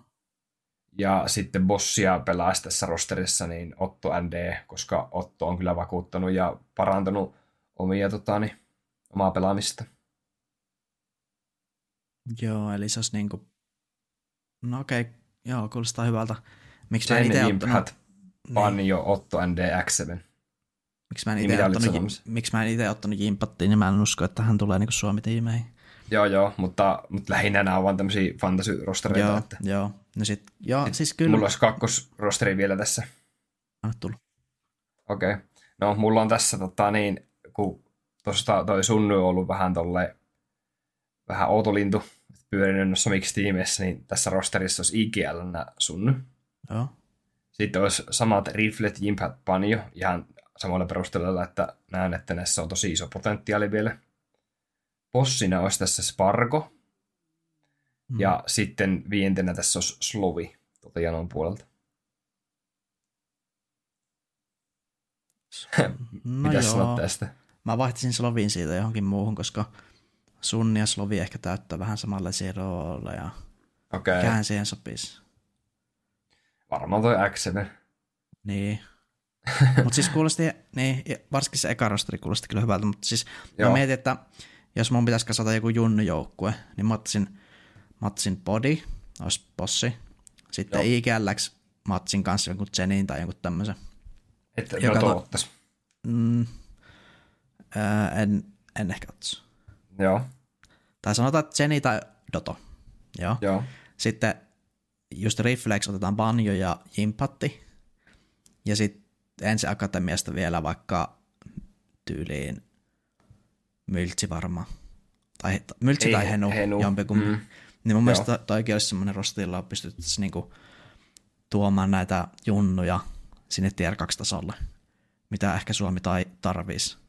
Ja sitten bossia pelaisi tässä rosterissa niin Otto ND, koska Otto on kyllä vakuuttanut ja parantanut omia, tota, niin, omaa pelaamista. Joo, eli se olisi niinku... No okei, okay. joo, kuulostaa hyvältä. Miksi mä en itse ottanut... Hat, Panjo, Otto ND, X7. Miksi mä en Niin itse olit ottanut, miksi mä en ottanut Jimpattiin, niin mä en usko, että hän tulee niinku Suomi-tiimeihin. Joo, joo, mutta, mutta lähinnä nämä on vaan tämmöisiä fantasy-rostereita. Joo, Että joo. No sit, joo, siis kyllä. mulla olisi kakkosrosteri vielä tässä. Anna tulla. Okei. Okay. No, mulla on tässä tota niin, kun tuosta toi Sunny on ollut vähän tolle vähän outolintu, pyörinyt noissa miksi-tiimeissä, niin tässä rosterissa olisi IGL Sunny. Joo. Sitten olisi samat riflet, Jimpat, Panjo, ihan samalla perusteella, että näen, että näissä on tosi iso potentiaali vielä. Bossina olisi tässä Spargo, Mm. ja sitten viientenä tässä olisi Slovi tuolta Janon puolelta. no Mitä sanot tästä? Mä vaihtisin Slovin siitä johonkin muuhun, koska Sun ja Slovi ehkä täyttää vähän samanlaisia rooleja. Okei, okay. Mikähän siihen sopisi. varmaan toi X7. Niin. mutta siis kuulosti, niin, varsinkin se eka rosteri kuulosti kyllä hyvältä, mutta siis Joo. mä mietin, että jos mun pitäisi kasata joku junnu-joukkue, niin mä ottaisin, mä ottaisin Body, olisi bossi. Sitten Joo. IGLX mä ottaisin kanssa jonkun Zenin tai jonkun tämmöisen. Että Joka no to-. Mm, en, en ehkä ottaisi. Joo, Tai sanotaan, että Zeni tai Doto. Joo. joo. Sitten just Reflex otetaan Banjo ja Jimpatti. Ja sitten ensi akatemiasta vielä vaikka tyyliin Myltsi varmaan. Tai Myltsi Ei, tai Henu, Henu. jompikumpi. Mm. Mm. Niin mun Joo. mielestä toikin olisi semmoinen rostilla pystyttäisiin niinku tuomaan näitä junnuja sinne tier 2 tasolle, mitä ehkä Suomi tai tarvisi.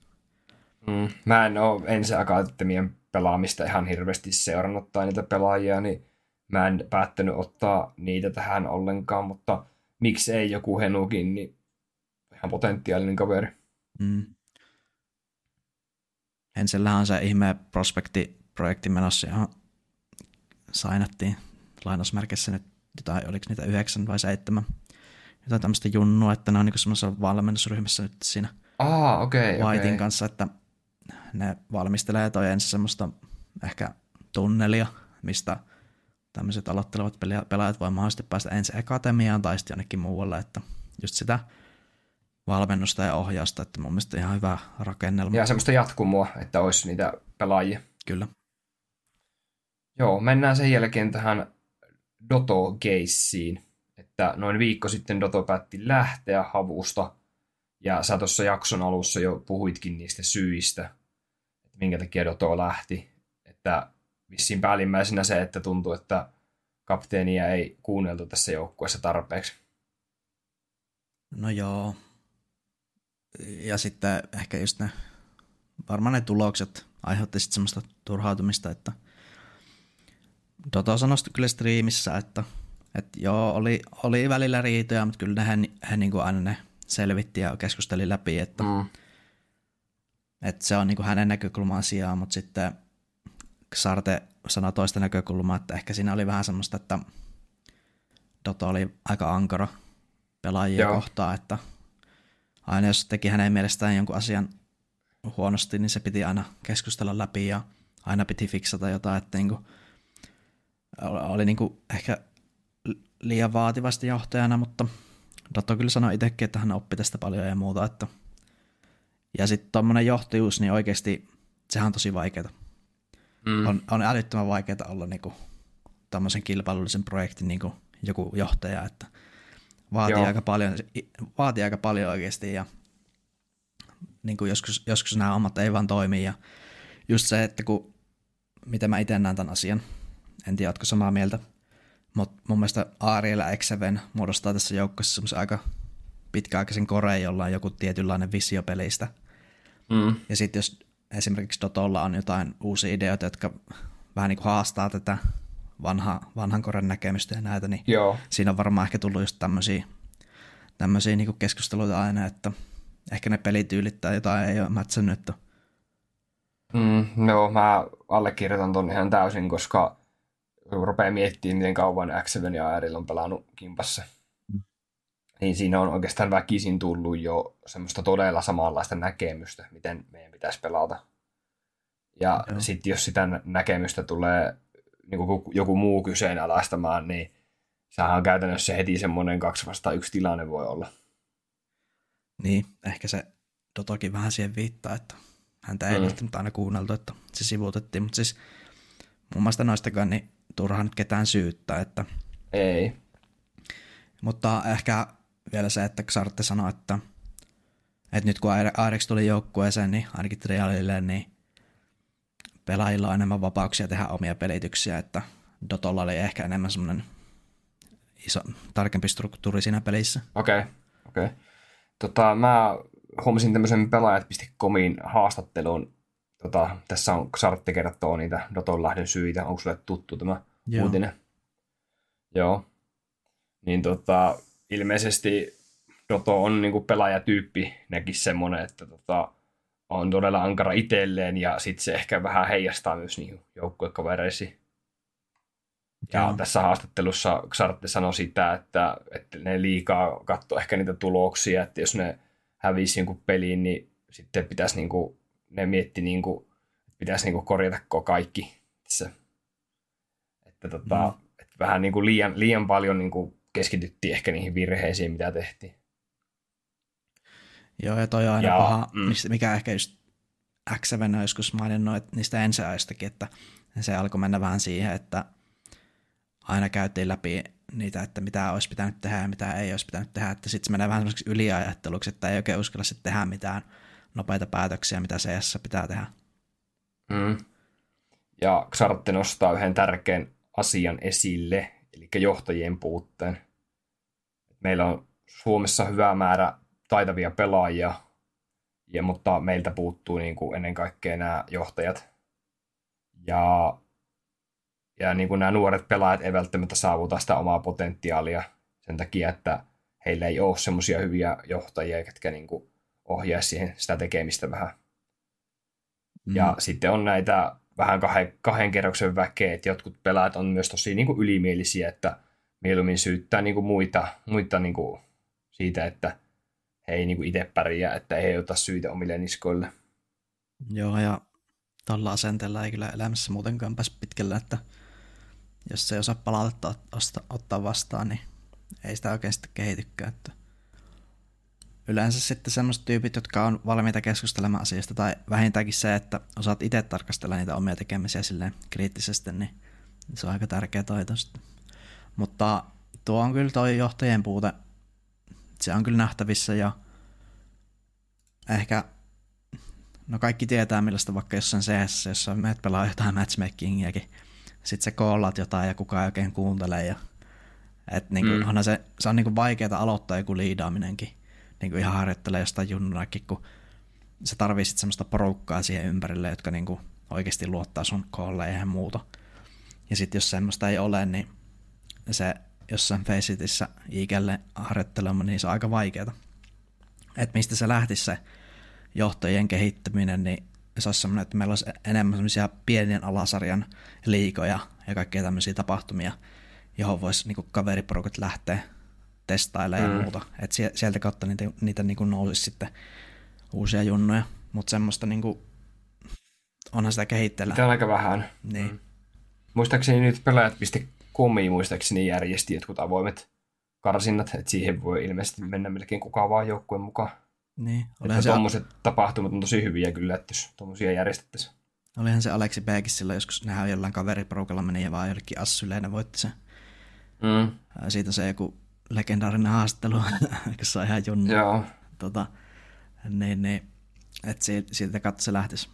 Mm. Mä en ole ensi akatemien pelaamista ihan hirveästi seurannut tai niitä pelaajia, niin mä en päättänyt ottaa niitä tähän ollenkaan, mutta miksi ei joku Henukin, niin ihan potentiaalinen kaveri. Mm. Hensellähän on se ihme prospekti-projekti menossa, johon sainattiin lainausmerkissä nyt jotain, oliko niitä yhdeksän vai seitsemän. Jotain tämmöistä junnua, että ne on niinku semmoisessa valmennusryhmässä nyt siinä Aa, okei, Whitein okei. kanssa, että ne valmistelee toi ensin semmoista ehkä tunnelia, mistä tämmöiset aloittelevat pelaajat voi mahdollisesti päästä ensin akatemiaan tai sitten jonnekin muualle, että just sitä valmennusta ja ohjausta, että mun mielestä ihan hyvä rakennelma. Ja semmoista jatkumoa, että olisi niitä pelaajia. Kyllä. Joo, mennään sen jälkeen tähän Doto-keissiin, että noin viikko sitten Doto päätti lähteä havusta, ja sä tuossa jakson alussa jo puhuitkin niistä syistä, että minkä takia Doto lähti, että vissiin päällimmäisenä se, että tuntuu, että kapteenia ei kuunneltu tässä joukkueessa tarpeeksi. No joo. Ja sitten ehkä just ne, varmaan ne tulokset aiheutti sitten semmoista turhautumista, että Doto sanoi kyllä striimissä, että, että joo, oli, oli välillä riitoja, mutta kyllä ne hän, hän niin kuin aina ne selvitti ja keskusteli läpi, että, mm. Että se on niin kuin hänen näkökulma asiaa, mutta sitten Sarte sanoi toista näkökulmaa, että ehkä siinä oli vähän semmoista, että Doto oli aika ankara pelaajia Joo. kohtaan, että aina jos teki hänen mielestään jonkun asian huonosti, niin se piti aina keskustella läpi ja aina piti fiksata jotain, että niin kuin, oli niin kuin ehkä liian vaativasti johtajana, mutta Dotto kyllä sanoi itsekin, että hän oppi tästä paljon ja muuta. Että... Ja sitten tuommoinen johtajuus, niin oikeasti sehän on tosi vaikeaa. Mm. On, on älyttömän vaikeaa olla niinku tämmöisen kilpailullisen projektin niinku joku johtaja, että vaatii Joo. aika paljon, vaatii aika paljon oikeasti ja niin kuin joskus, joskus nämä hommat ei vaan toimi ja just se, että kun, miten mä itse näen tämän asian, en tiedä, ootko samaa mieltä, mutta mun mielestä Ariel X7 muodostaa tässä joukkossa semmoisen aika pitkäaikaisen koreen, jolla on joku tietynlainen visio pelistä. Mm. Ja sitten jos esimerkiksi Dotolla on jotain uusia ideoita, jotka vähän niin kuin haastaa tätä vanha, vanhan koren näkemystä ja näitä, niin Joo. siinä on varmaan ehkä tullut just tämmöisiä, tämmöisiä niin keskusteluita aina, että ehkä ne pelit tai jotain ei ole mätsännyt. Mm, no, mä allekirjoitan ton ihan täysin, koska rupeaa miettimään, miten kauan X7 ja Aeril on pelannut kimpassa. Niin siinä on oikeastaan väkisin tullut jo semmoista todella samanlaista näkemystä, miten meidän pitäisi pelata. Ja sitten jos sitä näkemystä tulee niin kuin joku muu kyseenalaistamaan, niin sehän on käytännössä heti semmoinen kaksi vastaan yksi tilanne voi olla. Niin, ehkä se Dotokin vähän siihen viittaa, että häntä ei mm. nyt aina kuunneltu, että se sivuutettiin, mutta siis mun mielestä noistakaan niin turhaan nyt ketään syyttää, että ei. Mutta ehkä vielä se, että Xarte sanoi, että, että nyt kun Airex tuli joukkueeseen, niin ainakin Trialille, niin pelaajilla on enemmän vapauksia tehdä omia pelityksiä, että Dotolla oli ehkä enemmän semmoinen iso, tarkempi struktuuri siinä pelissä. Okei, okay, okei. Okay. Tota, mä huomasin tämmöisen pelaajat.comin haastattelun. Tota, tässä on Xarte kertoo niitä Doton lähdön syitä. Onko sulle tuttu tämä Joo. uutinen? Joo. Niin tota, ilmeisesti Doto on niinku pelaajatyyppi, näki semmoinen, että tota, on todella ankara itselleen ja sitten se ehkä vähän heijastaa myös niin joukkuekavereisiin. Ja Joo. tässä haastattelussa Xarte sanoi sitä, että, että ne liikaa katsoa ehkä niitä tuloksia, että jos ne hävisi jonkun peliin, niin sitten pitäisi niin kuin, ne mietti niin kuin, pitäisi niin kuin korjata kaikki. Tässä. Että, tota, mm. että vähän niin kuin liian, liian paljon niin kuin keskityttiin ehkä niihin virheisiin, mitä tehtiin. Joo, ja toi on aina ja, paha, mm. mikä ehkä just x on joskus maininnut niistä ensiajoistakin, että se alkoi mennä vähän siihen, että aina käytiin läpi niitä, että mitä olisi pitänyt tehdä ja mitä ei olisi pitänyt tehdä, että sitten se menee vähän semmoiseksi yliajatteluksi, että ei oikein uskalla sitten tehdä mitään nopeita päätöksiä, mitä CS pitää tehdä. Mm. Ja Xarte nostaa yhden tärkeän asian esille, eli johtajien puutteen. Meillä on Suomessa hyvä määrä taitavia pelaajia, ja, mutta meiltä puuttuu niin kuin ennen kaikkea nämä johtajat. Ja, ja niin kuin nämä nuoret pelaajat ei välttämättä saavuta sitä omaa potentiaalia sen takia, että heillä ei ole semmoisia hyviä johtajia, jotka niin kuin ohjaa siihen sitä tekemistä vähän. Mm. Ja sitten on näitä vähän kahden, kahden kerroksen väkeä, että jotkut pelaajat on myös tosi niin kuin ylimielisiä, että mieluummin syyttää niin kuin muita, muita niin kuin siitä, että he ei niin itse pärjää, että he ei ota syitä omille niskoille. Joo, ja tuolla asenteella ei kyllä elämässä muutenkaan pääse pitkälle, että jos ei osaa palautetta ottaa vastaan, niin ei sitä oikein sitten kehitykään. Että yleensä sitten semmoiset tyypit, jotka on valmiita keskustelemaan asiasta, tai vähintäänkin se, että osaat itse tarkastella niitä omia tekemisiä silleen kriittisesti, niin se on aika tärkeä taito sitten. Mutta tuo on kyllä toi johtajien puute. Se on kyllä nähtävissä ja ehkä no kaikki tietää millaista vaikka jossain CS, jossa menet pelaa jotain matchmakingiakin. Sitten se koolaat jotain ja kukaan ei oikein kuuntele. Ja, et niinku, mm. onhan se, se on niinku vaikeaa aloittaa joku liidaaminenkin. Niinku ihan harjoittelee jostain junnunakin, kun se tarvii sitten semmoista porukkaa siihen ympärille, jotka niinku oikeasti luottaa sun koolle ja muuta. Ja sitten jos semmoista ei ole, niin se jossain Facetissä ikelle harjoittelemaan, niin se on aika vaikeaa. Että mistä se lähtisi se johtajien kehittäminen, niin se olisi semmoinen, että meillä olisi enemmän semmoisia pienien alasarjan liikoja ja kaikkea tämmöisiä tapahtumia, johon voisi niin kaveriporukat lähteä testailemaan mm. ja muuta. Että sieltä kautta niitä, niitä niin nousisi sitten uusia junnoja. Mutta semmoista niin kuin, onhan sitä kehitteellä. Sitä on aika vähän. Niin. Mm. Muistaakseni nyt pelaajat.comi muistaakseni järjesti jotkut avoimet karsinnat, että siihen voi ilmeisesti mennä melkein kukaan vaan joukkueen mukaan. Niin. Että tuommoiset se... tapahtumat on tosi hyviä kyllä, että jos tuommoisia järjestettäisiin. Olihan se Aleksi Beekis silloin joskus, nehän jollain kaveriporukalla meni ja vaan jollekin Assyleen ne voitti sen. Mm. Siitä se joku legendaarinen haastattelu, kun se on ihan junnu. Joo. Tota, niin, niin, että siitä kautta se lähtisi.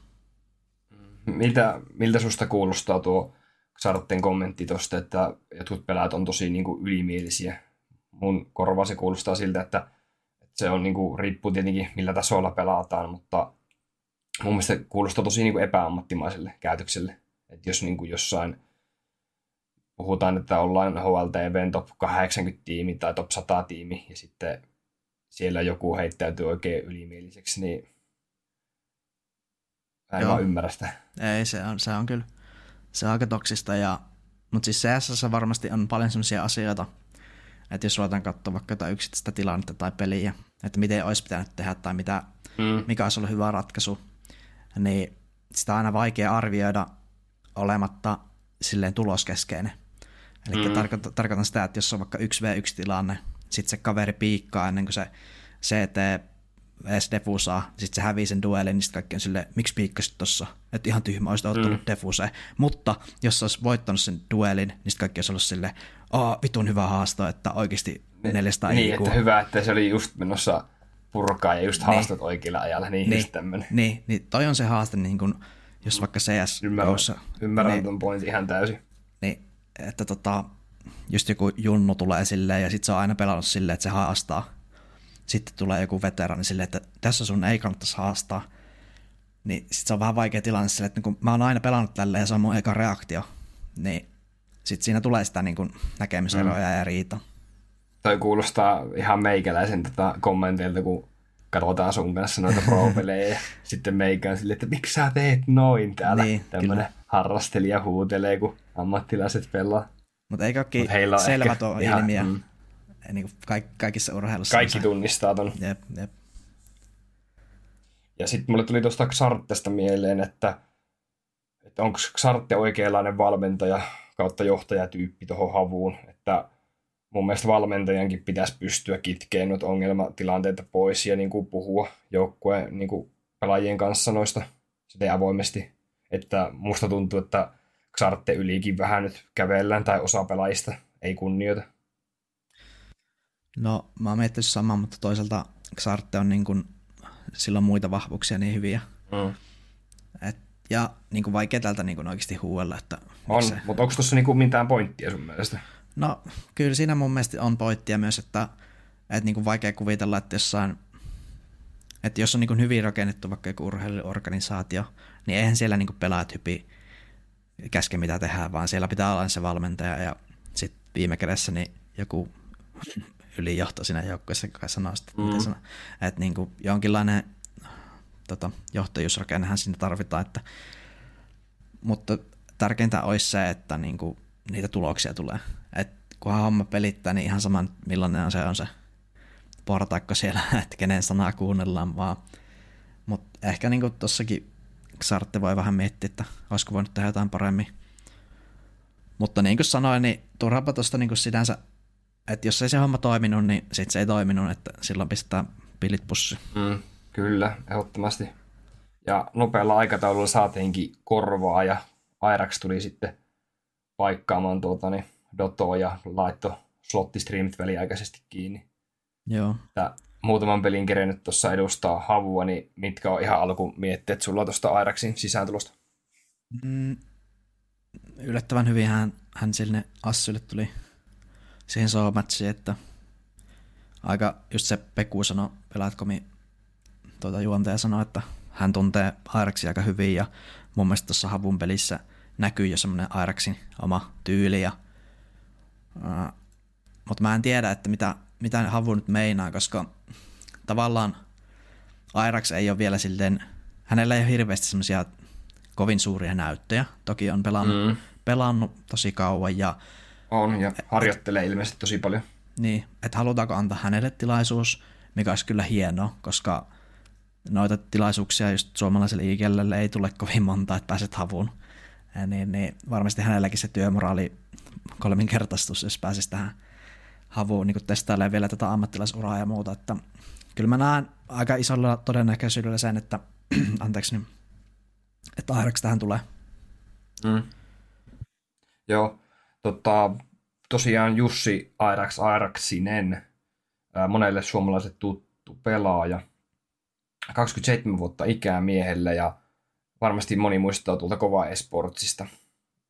Miltä, miltä susta kuulostaa tuo Sartten kommentti tuosta, että jotkut pelaat on tosi niin kuin ylimielisiä? Mun korva se kuulostaa siltä, että se on niin kuin, riippuu tietenkin millä tasolla pelataan, mutta mun mielestä kuulostaa tosi niin kuin epäammattimaiselle käytökselle. Että jos niin kuin jossain puhutaan, että ollaan HLTVn top 80 tiimi tai top 100 tiimi ja sitten siellä joku heittäytyy oikein ylimieliseksi, niin en Joo. vaan ymmärrä sitä. Ei, se on, se on kyllä se on aika toksista, ja, mutta siis CS varmasti on paljon sellaisia asioita, että jos ruvetaan katsoa vaikka jotain yksittäistä tilannetta tai peliä, että miten olisi pitänyt tehdä tai mitä, mm. mikä olisi ollut hyvä ratkaisu, niin sitä on aina vaikea arvioida olematta silleen tuloskeskeinen. Eli mm. tarkoitan, tarkoitan sitä, että jos on vaikka 1v1-tilanne, sitten se kaveri piikkaa ennen kuin se CT edes defusaa, sitten se hävii sen duelin, niin sitten kaikki on silleen, miksi piikkasit tossa? Että ihan tyhmä, olisit ottanut mm. defuseen. Mutta jos se olisi voittanut sen duelin, niin sitten kaikki olisi ollut silleen, aa, vitun hyvä haasto, että oikeasti 400 Niin, IQ. että hyvä, että se oli just menossa purkaa ja just haastat niin. oikealla ajalla, niin, niin just tämmöinen. Niin, niin toi on se haaste, niin kun, jos vaikka CS Ymmärrän, koussa, ymmärrän niin, ton pointin ihan täysin. Niin, että tota, just joku junnu tulee silleen ja sitten se on aina pelannut silleen, että se haastaa. Sitten tulee joku veteraani silleen, että tässä sun ei kannattaisi haastaa. Niin sitten se on vähän vaikea tilanne silleen, että kun mä oon aina pelannut tälleen ja se on mun eka reaktio, niin sitten siinä tulee sitä niin kuin näkemyseroja mm. ja riita. Toi kuulostaa ihan meikäläisen tota kommenteilta, kun katsotaan sun kanssa noita pro ja sitten meikään silleen, että miksi sä teet noin täällä. Niin, Tämmönen kyllä. Harrastelija huutelee, kun ammattilaiset pelaa. Mutta ei kaikki Mut selvä tuo ilmiö. Mm. Niin kuin kaik- kaikissa urheilussa. Kaikki tunnistaa ton. Jep, jep. Ja sitten mulle tuli tuosta Xarttesta mieleen, että, että onko Xartte oikeanlainen valmentaja kautta johtajatyyppi tuohon havuun, että mun mielestä valmentajankin pitäisi pystyä kitkeen noita ongelmatilanteita pois ja niin kuin puhua joukkueen niin kuin pelaajien kanssa noista sitten avoimesti. Että musta tuntuu, että Xarte ylikin vähän nyt kävellään tai osa pelaajista ei kunnioita. No mä oon miettinyt samaa, mutta toisaalta Xarte on niin kuin, sillä on muita vahvuuksia niin hyviä. Mm. Et ja niin kuin vaikea tältä niin kuin oikeasti huuella. Että on, se... mutta onko tuossa niin mitään pointtia sun mielestä? No kyllä siinä mun mielestä on pointtia myös, että, että niin kuin vaikea kuvitella, että jossain että jos on niin kuin hyvin rakennettu vaikka joku urheiluorganisaatio, niin eihän siellä niin kuin pelaat hypi käske mitä tehdään, vaan siellä pitää olla se valmentaja ja sitten viime kädessä niin joku ylijohto siinä joukkueessa, joka sanoo sitä, mm. sanoo. että niin kuin jonkinlainen tota, johtajuusrakennehan siinä tarvitaan, että, mutta tärkeintä olisi se, että niinku, niitä tuloksia tulee. Et kunhan homma pelittää, niin ihan sama millainen on se on se portaikko siellä, että kenen sanaa kuunnellaan vaan. Mutta ehkä niinku tossakin Xarte voi vähän miettiä, että olisiko voinut tehdä jotain paremmin. Mutta niin kuin sanoin, niin turhapa tuosta niin sinänsä, että jos ei se homma toiminut, niin sitten se ei toiminut, että silloin pistetään pilit pussi. Mm, kyllä, ehdottomasti. Ja nopealla aikataululla saatiinkin korvaa ja Airax tuli sitten paikkaamaan tuota, niin Dotoa ja laitto slottistreamit väliaikaisesti kiinni. Joo. Tää muutaman pelin kerennyt tuossa edustaa havua, niin mitkä on ihan alku mietteet sulla tuosta Airaxin sisääntulosta? Mm, yllättävän hyvin hän, hän sinne Assylle tuli siihen showmatchiin, että aika just se Peku sanoi, pelaatkomi tuota juontaja sanoi, että hän tuntee Airaxia aika hyvin ja mun mielestä tuossa havun pelissä näkyy jo semmoinen Airaxin oma tyyli ja uh, mutta mä en tiedä, että mitä, mitä havu nyt meinaa, koska tavallaan Airax ei ole vielä silleen, hänellä ei ole hirveästi semmoisia kovin suuria näyttöjä. Toki on pelannut, mm. pelannut tosi kauan ja... On, ja harjoittelee et, ilmeisesti tosi paljon. Niin, että halutaanko antaa hänelle tilaisuus, mikä olisi kyllä hienoa, koska noita tilaisuuksia just suomalaiselle iikelle ei tule kovin monta, että pääset havuun. Ja niin, niin varmasti hänelläkin se työmoraali kolminkertaistus, jos pääsisi tähän havuun niin testailemaan vielä tätä ammattilaisuraa ja muuta. Että kyllä mä näen aika isolla todennäköisyydellä sen, että anteeksi, niin, että Airax tähän tulee. Mm. Joo, tota, tosiaan Jussi Airax Airaksinen, monelle suomalaiset tuttu pelaaja, 27 vuotta ikää miehelle ja varmasti moni muistaa tuolta kovaa esportsista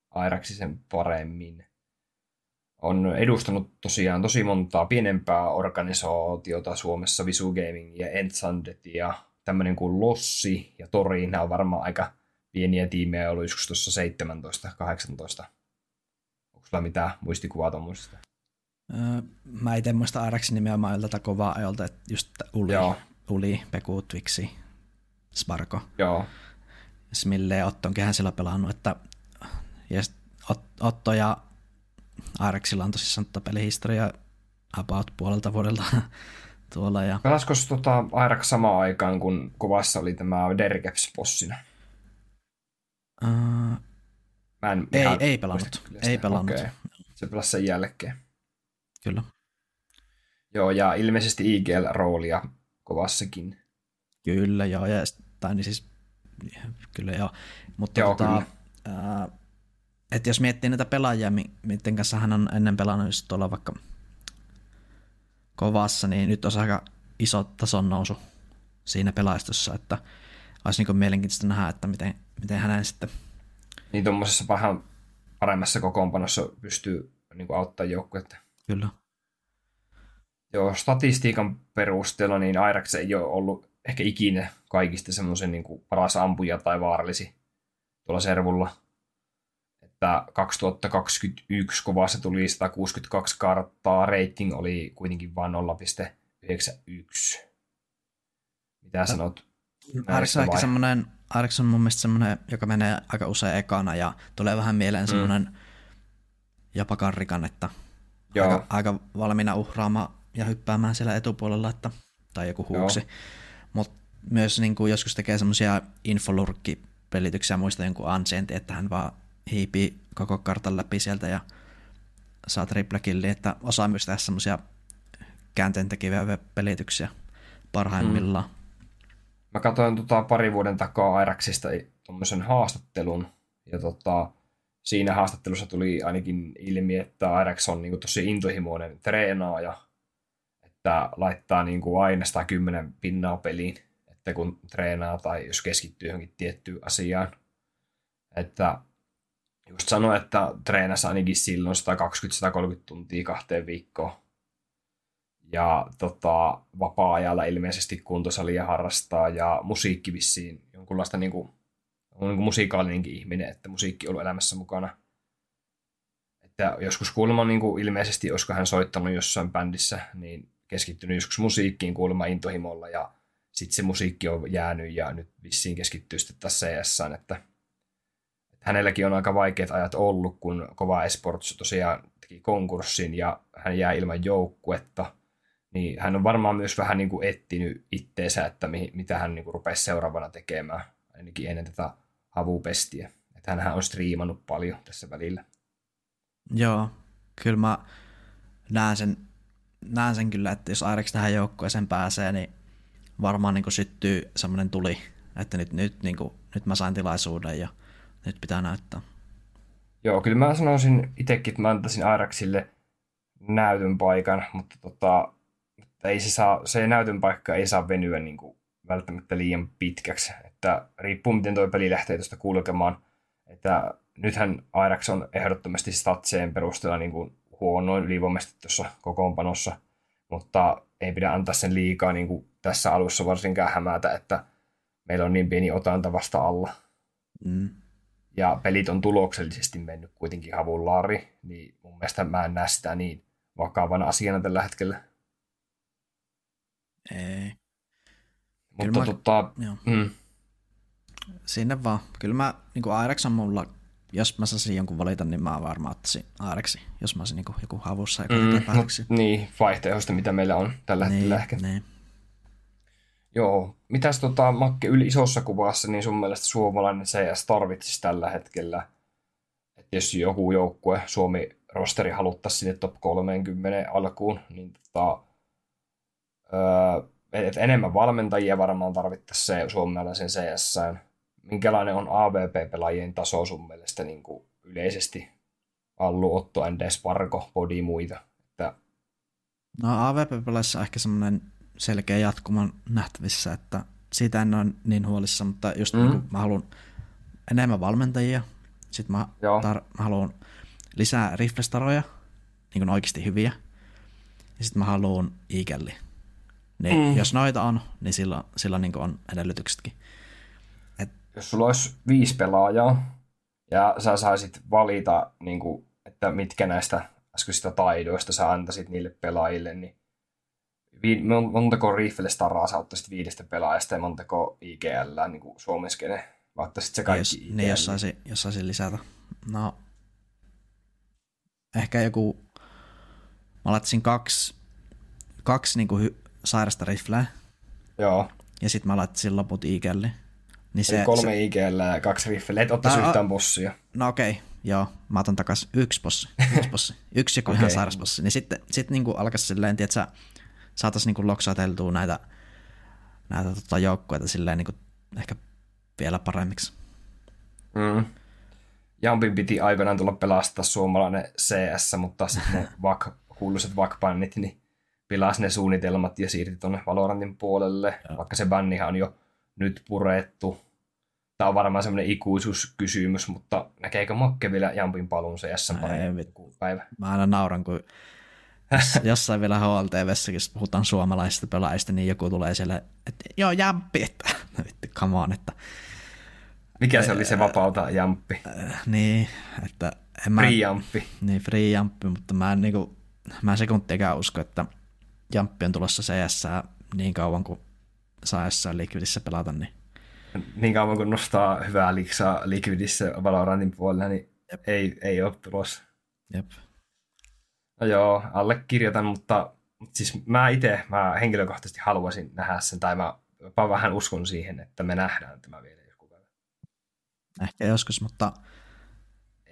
Airaksisen paremmin on edustanut tosiaan tosi montaa pienempää organisaatiota Suomessa, Visu Gaming ja Entsandet ja tämmöinen kuin Lossi ja Tori, nämä on varmaan aika pieniä tiimejä ollut joskus tuossa 17, 18. Onko sulla mitään muistikuvaa tuommoisesta? Öö, mä itse muista Airaxin nimenomaan tätä kovaa ajolta, että just Uli, Joo. Uli Peku, Twixi, Sparko. Joo. Smille ja Ottonkin hän sillä pelannut, että ja Otto ja Areksilla on tosissaan tota pelihistoria about puolelta vuodelta tuolla. Ja... Pelasko tota Airax samaan aikaan, kun kovassa oli tämä Dergeps bossina? Uh, Mä en ei, ei pelannut. Ei pelannut. Okay. Se pelasi sen jälkeen. Kyllä. Joo, ja ilmeisesti IGL-roolia kovassakin. Kyllä, joo. Ja, tai niin siis, kyllä joo. Mutta joo, tota, kyllä. Uh, että jos miettii näitä pelaajia, miten kanssa hän on ennen pelannut just tuolla vaikka kovassa, niin nyt on aika iso tason nousu siinä pelaistossa, että olisi niin mielenkiintoista nähdä, että miten, miten hänen sitten... Niin tuommoisessa vähän paremmassa kokoonpanossa pystyy niin auttamaan joukkuetta. Kyllä. Joo, statistiikan perusteella niin Airax ei ole ollut ehkä ikinä kaikista semmoisen niin paras ampuja tai vaarallisi tuolla servulla että 2021 kovassa tuli 162 karttaa, rating oli kuitenkin vain 0,91. Mitä sanot? Arx on ehkä semmoinen, Arx on mun mielestä semmoinen, joka menee aika usein ekana ja tulee vähän mieleen mm. semmoinen jopa karrikan, että Joo. Aika, aika valmiina uhraamaan ja hyppäämään siellä etupuolella, että, tai joku huuksi. Mutta myös niin kuin joskus tekee semmoisia infolurkkipelityksiä, muista jonkun Ancient, että hän vaan hiipii koko kartan läpi sieltä ja saa triple killi, että osaa myös tehdä semmoisia käänteentekiviä pelityksiä parhaimmillaan. Mm. Mä katsoin tota pari vuoden takaa Airaxista tuommoisen haastattelun, ja tota, siinä haastattelussa tuli ainakin ilmi, että Airax on niinku tosi intohimoinen treenaaja, että laittaa niinku aina 110 pinnaa peliin, että kun treenaa tai jos keskittyy johonkin tiettyyn asiaan. Että just sanoin, että treenasi ainakin silloin 120-130 tuntia kahteen viikkoon. Ja tota, vapaa-ajalla ilmeisesti kuntosalia harrastaa ja musiikki vissiin jonkunlaista niin kuin, on niin kuin ihminen, että musiikki on ollut elämässä mukana. Että joskus kuulemma niin kuin ilmeisesti, olisiko hän soittanut jossain bändissä, niin keskittynyt joskus musiikkiin kuulemma intohimolla ja sitten se musiikki on jäänyt ja nyt vissiin keskittyy sitten tässä CS, että hänelläkin on aika vaikeat ajat ollut, kun Kova Esports tosiaan teki konkurssin ja hän jää ilman joukkuetta. Niin hän on varmaan myös vähän niin kuin etsinyt itteensä, että mi- mitä hän niin kuin rupesi seuraavana tekemään. ainakin ennen tätä havupestiä. Että hänhän on striimannut paljon tässä välillä. Joo, kyllä mä näen sen, näen sen kyllä, että jos Aireksi tähän joukkueeseen pääsee, niin varmaan niin syttyy semmoinen tuli, että nyt, nyt, niin kuin, nyt mä sain tilaisuuden ja nyt pitää näyttää. Joo, kyllä mä sanoisin itsekin, että mä antaisin Airaksille näytön paikan, mutta tota, ei se, saa, se näytön paikka ei saa venyä niin kuin välttämättä liian pitkäksi. Että riippuu, miten tuo peli lähtee tuosta kulkemaan. Että nythän Airax on ehdottomasti statseen perusteella niin kuin huonoin ylivoimaisesti tuossa kokoonpanossa, mutta ei pidä antaa sen liikaa niin kuin tässä alussa varsinkaan hämätä, että meillä on niin pieni otanta vasta alla. Mm. Ja pelit on tuloksellisesti mennyt kuitenkin havullaari, niin mun mielestä mä en näe sitä niin vakavana asiana tällä hetkellä. Ei. Mutta mä, tota, mm. Sinne vaan. Kyllä mä, niin kuin on mulla, jos mä saisin jonkun valita, niin mä varmaan ottaisin Aireksi, jos mä olisin niin kuin, joku havussa ja mm, no, Niin, vaihtoehdosta, mitä meillä on tällä niin, hetkellä ehkä. Niin. Joo, mitäs tota, Makke yli isossa kuvassa, niin sun mielestä suomalainen CS tarvitsisi tällä hetkellä, että jos joku joukkue, Suomi rosteri haluttaisiin sinne top 30 alkuun, niin tota, öö, et enemmän valmentajia varmaan tarvittaisiin se suomalaisen CS. Minkälainen on AVP-pelaajien taso sun mielestä niin kuin yleisesti? Allu, Otto, Endes, Parko, Body, muita. Että... No AVP-pelaajissa ehkä semmoinen selkeä jatkuma nähtävissä, että siitä en ole niin huolissa, mutta just mm. niin mä haluan enemmän valmentajia, sitten mä, tar- mä haluan lisää riflestaroja, niin kuin oikeasti hyviä, ja sitten mä haluan iikelli. Niin mm. jos noita on, niin silloin, silloin niin on edellytyksetkin. Et... Jos sulla olisi viisi pelaajaa, ja sä saisit valita, niin kuin, että mitkä näistä äskeisistä taidoista sä antaisit niille pelaajille, niin montako Riffle-staraa sä ottaisit viidestä pelaajasta ja montako IGL niin kuin suomeskene? Vai ottaisit se kaikki jos, Niin, jos saisi, jos saisi lisätä. No, ehkä joku, mä laittaisin kaksi, kaksi niin kuin hy, sairasta rifleä. Joo. Ja sitten mä laittaisin loput IGL. Niin se, kollme se... IGL ja kaksi rifleä. Et ottaisi no, yhtään bossia. No okei, okay. joo. Mä otan takas yksi bossi. Yksi, bossi. yksi joku okay. ihan sairas bossi. Niin sitten sit niinku alkaisi silleen, että sä saataisiin niinku loksateltua näitä, näitä tota joukkueita silleen niinku ehkä vielä paremmiksi. Mm. Jampin piti aikanaan tulla pelastaa suomalainen CS, mutta sitten ne vak, kuuluiset vakpannit, niin pilasi ne suunnitelmat ja siirti tuonne Valorantin puolelle, ja. vaikka se bännihän on jo nyt purettu. Tämä on varmaan semmoinen ikuisuuskysymys, mutta näkeekö Makke vielä Jampin paluun CS paremmin päivä? Mä aina nauran, kun jossain vielä HLTVssäkin, jos puhutaan suomalaisista pelaajista, niin joku tulee siellä, että joo, Jamppi, että vittu, come on, että mikä se oli se vapauta jamppi? Äh, niin, että en mä, free jamppi. Niin, free jamppi, mutta mä en, niinku, mä en sekuntiakaan usko, että jamppi on tulossa CS niin kauan kuin saa jossain Liquidissä pelata. Niin, niin kauan kuin nostaa hyvää liksaa Liquidissä Valorantin puolella, niin Jep. ei, ei ole tulossa. Jep. No joo, allekirjoitan, mutta, mutta siis mä itse, mä henkilökohtaisesti haluaisin nähdä sen, tai mä jopa vähän uskon siihen, että me nähdään tämä vielä joku päivä. Ehkä joskus, mutta...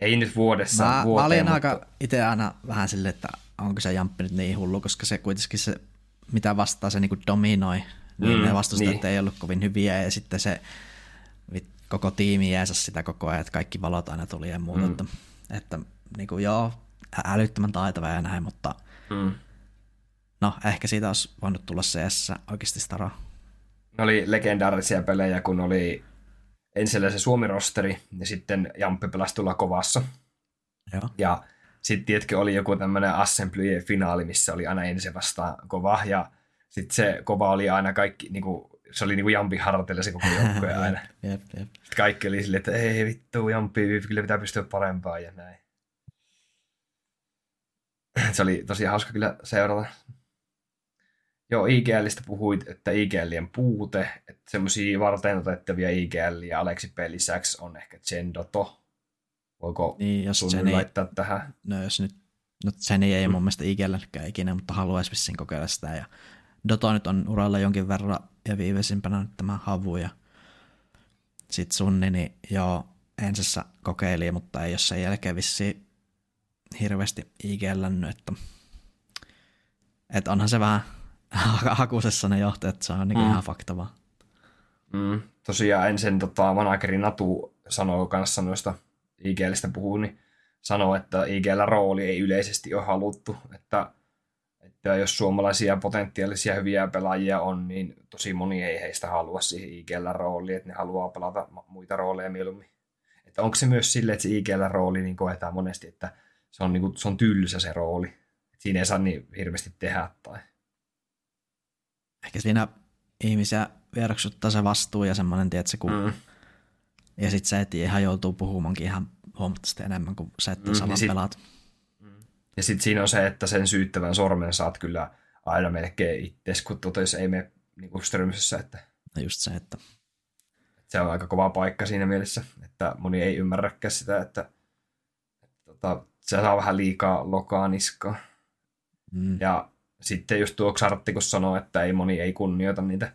Ei nyt vuodessa. Mä, vuoteen, mä olin mutta... aika itse aina vähän silleen, että onko se jamppi nyt niin hullu, koska se kuitenkin se, mitä vastaa se niin dominoi, niin mm, ne vastustajat niin. ei ollut kovin hyviä ja sitten se koko tiimi jäisä sitä koko ajan, että kaikki valot aina tuli ja muuta. Mm. Että, että niin kuin, joo, älyttömän taitava ja näin, mutta mm. no ehkä siitä olisi voinut tulla CS oikeasti stara. Ne oli legendaarisia pelejä, kun oli ensin se Suomi-rosteri ja sitten Jamppi pelasi tulla kovassa. Joo. Ja sitten tietenkin oli joku tämmöinen Assembly-finaali, missä oli aina ensin vastaan kova, ja sitten se kova oli aina kaikki, niinku, se oli niinku Jampi harjoitella se koko joukkue aina. jep, jep. Sitten kaikki oli silleen, että ei vittu, Jampi, kyllä pitää pystyä parempaan ja näin. Se oli tosi hauska kyllä seurata. Joo, IGListä puhuit, että IGLien puute, että semmoisia varten otettavia IGL ja Aleksi P lisäksi on ehkä Zendoto, Voiko niin, jos sun sen laittaa ei, tähän? No jos nyt, no sen ei mm. mun mielestä ikelläkään ikinä, mutta haluaisi vissiin kokeilla sitä. Ja Dota nyt on uralla jonkin verran ja viimeisimpänä nyt tämä Havu ja sit Sunni, niin joo, ensissä kokeili, mutta ei ole sen jälkeen vissiin hirveästi IGLännyt, että, että onhan se vähän hakusessa ne johtajat, se on niin mm. ihan faktavaa. Mm. Tosiaan ensin tota, manageri Natu sanoo kanssa noista IGListä puhuu, niin sanoo, että IGL rooli ei yleisesti ole haluttu, että, että jos suomalaisia potentiaalisia hyviä pelaajia on, niin tosi moni ei heistä halua siihen IGL rooliin, että ne haluaa pelata muita rooleja mieluummin. Että onko se myös sille, että se IGL rooli niin koetaan monesti, että se on, niin kuin, se on tylsä se rooli. Että siinä ei saa niin hirveästi tehdä tai... Ehkä siinä ihmisiä vieroksuttaa se vastuu ja semmoinen, tiedätkö, kun... Mm. Ja sitten se, että ihan joutuu puhumankin ihan huomattavasti enemmän kuin se, että mm, samat sit, pelaat. Ja sitten siinä on se, että sen syyttävän sormen saat kyllä aina melkein itse, kun jos ei mene niin kuin Strömsössä, että... No just se, että... Se on aika kova paikka siinä mielessä, että moni ei ymmärräkään sitä, että, että tota, se saa vähän liikaa lokaa niskaa. Mm. Ja sitten just tuo Xartti, kun sanoo, että ei moni ei kunnioita niitä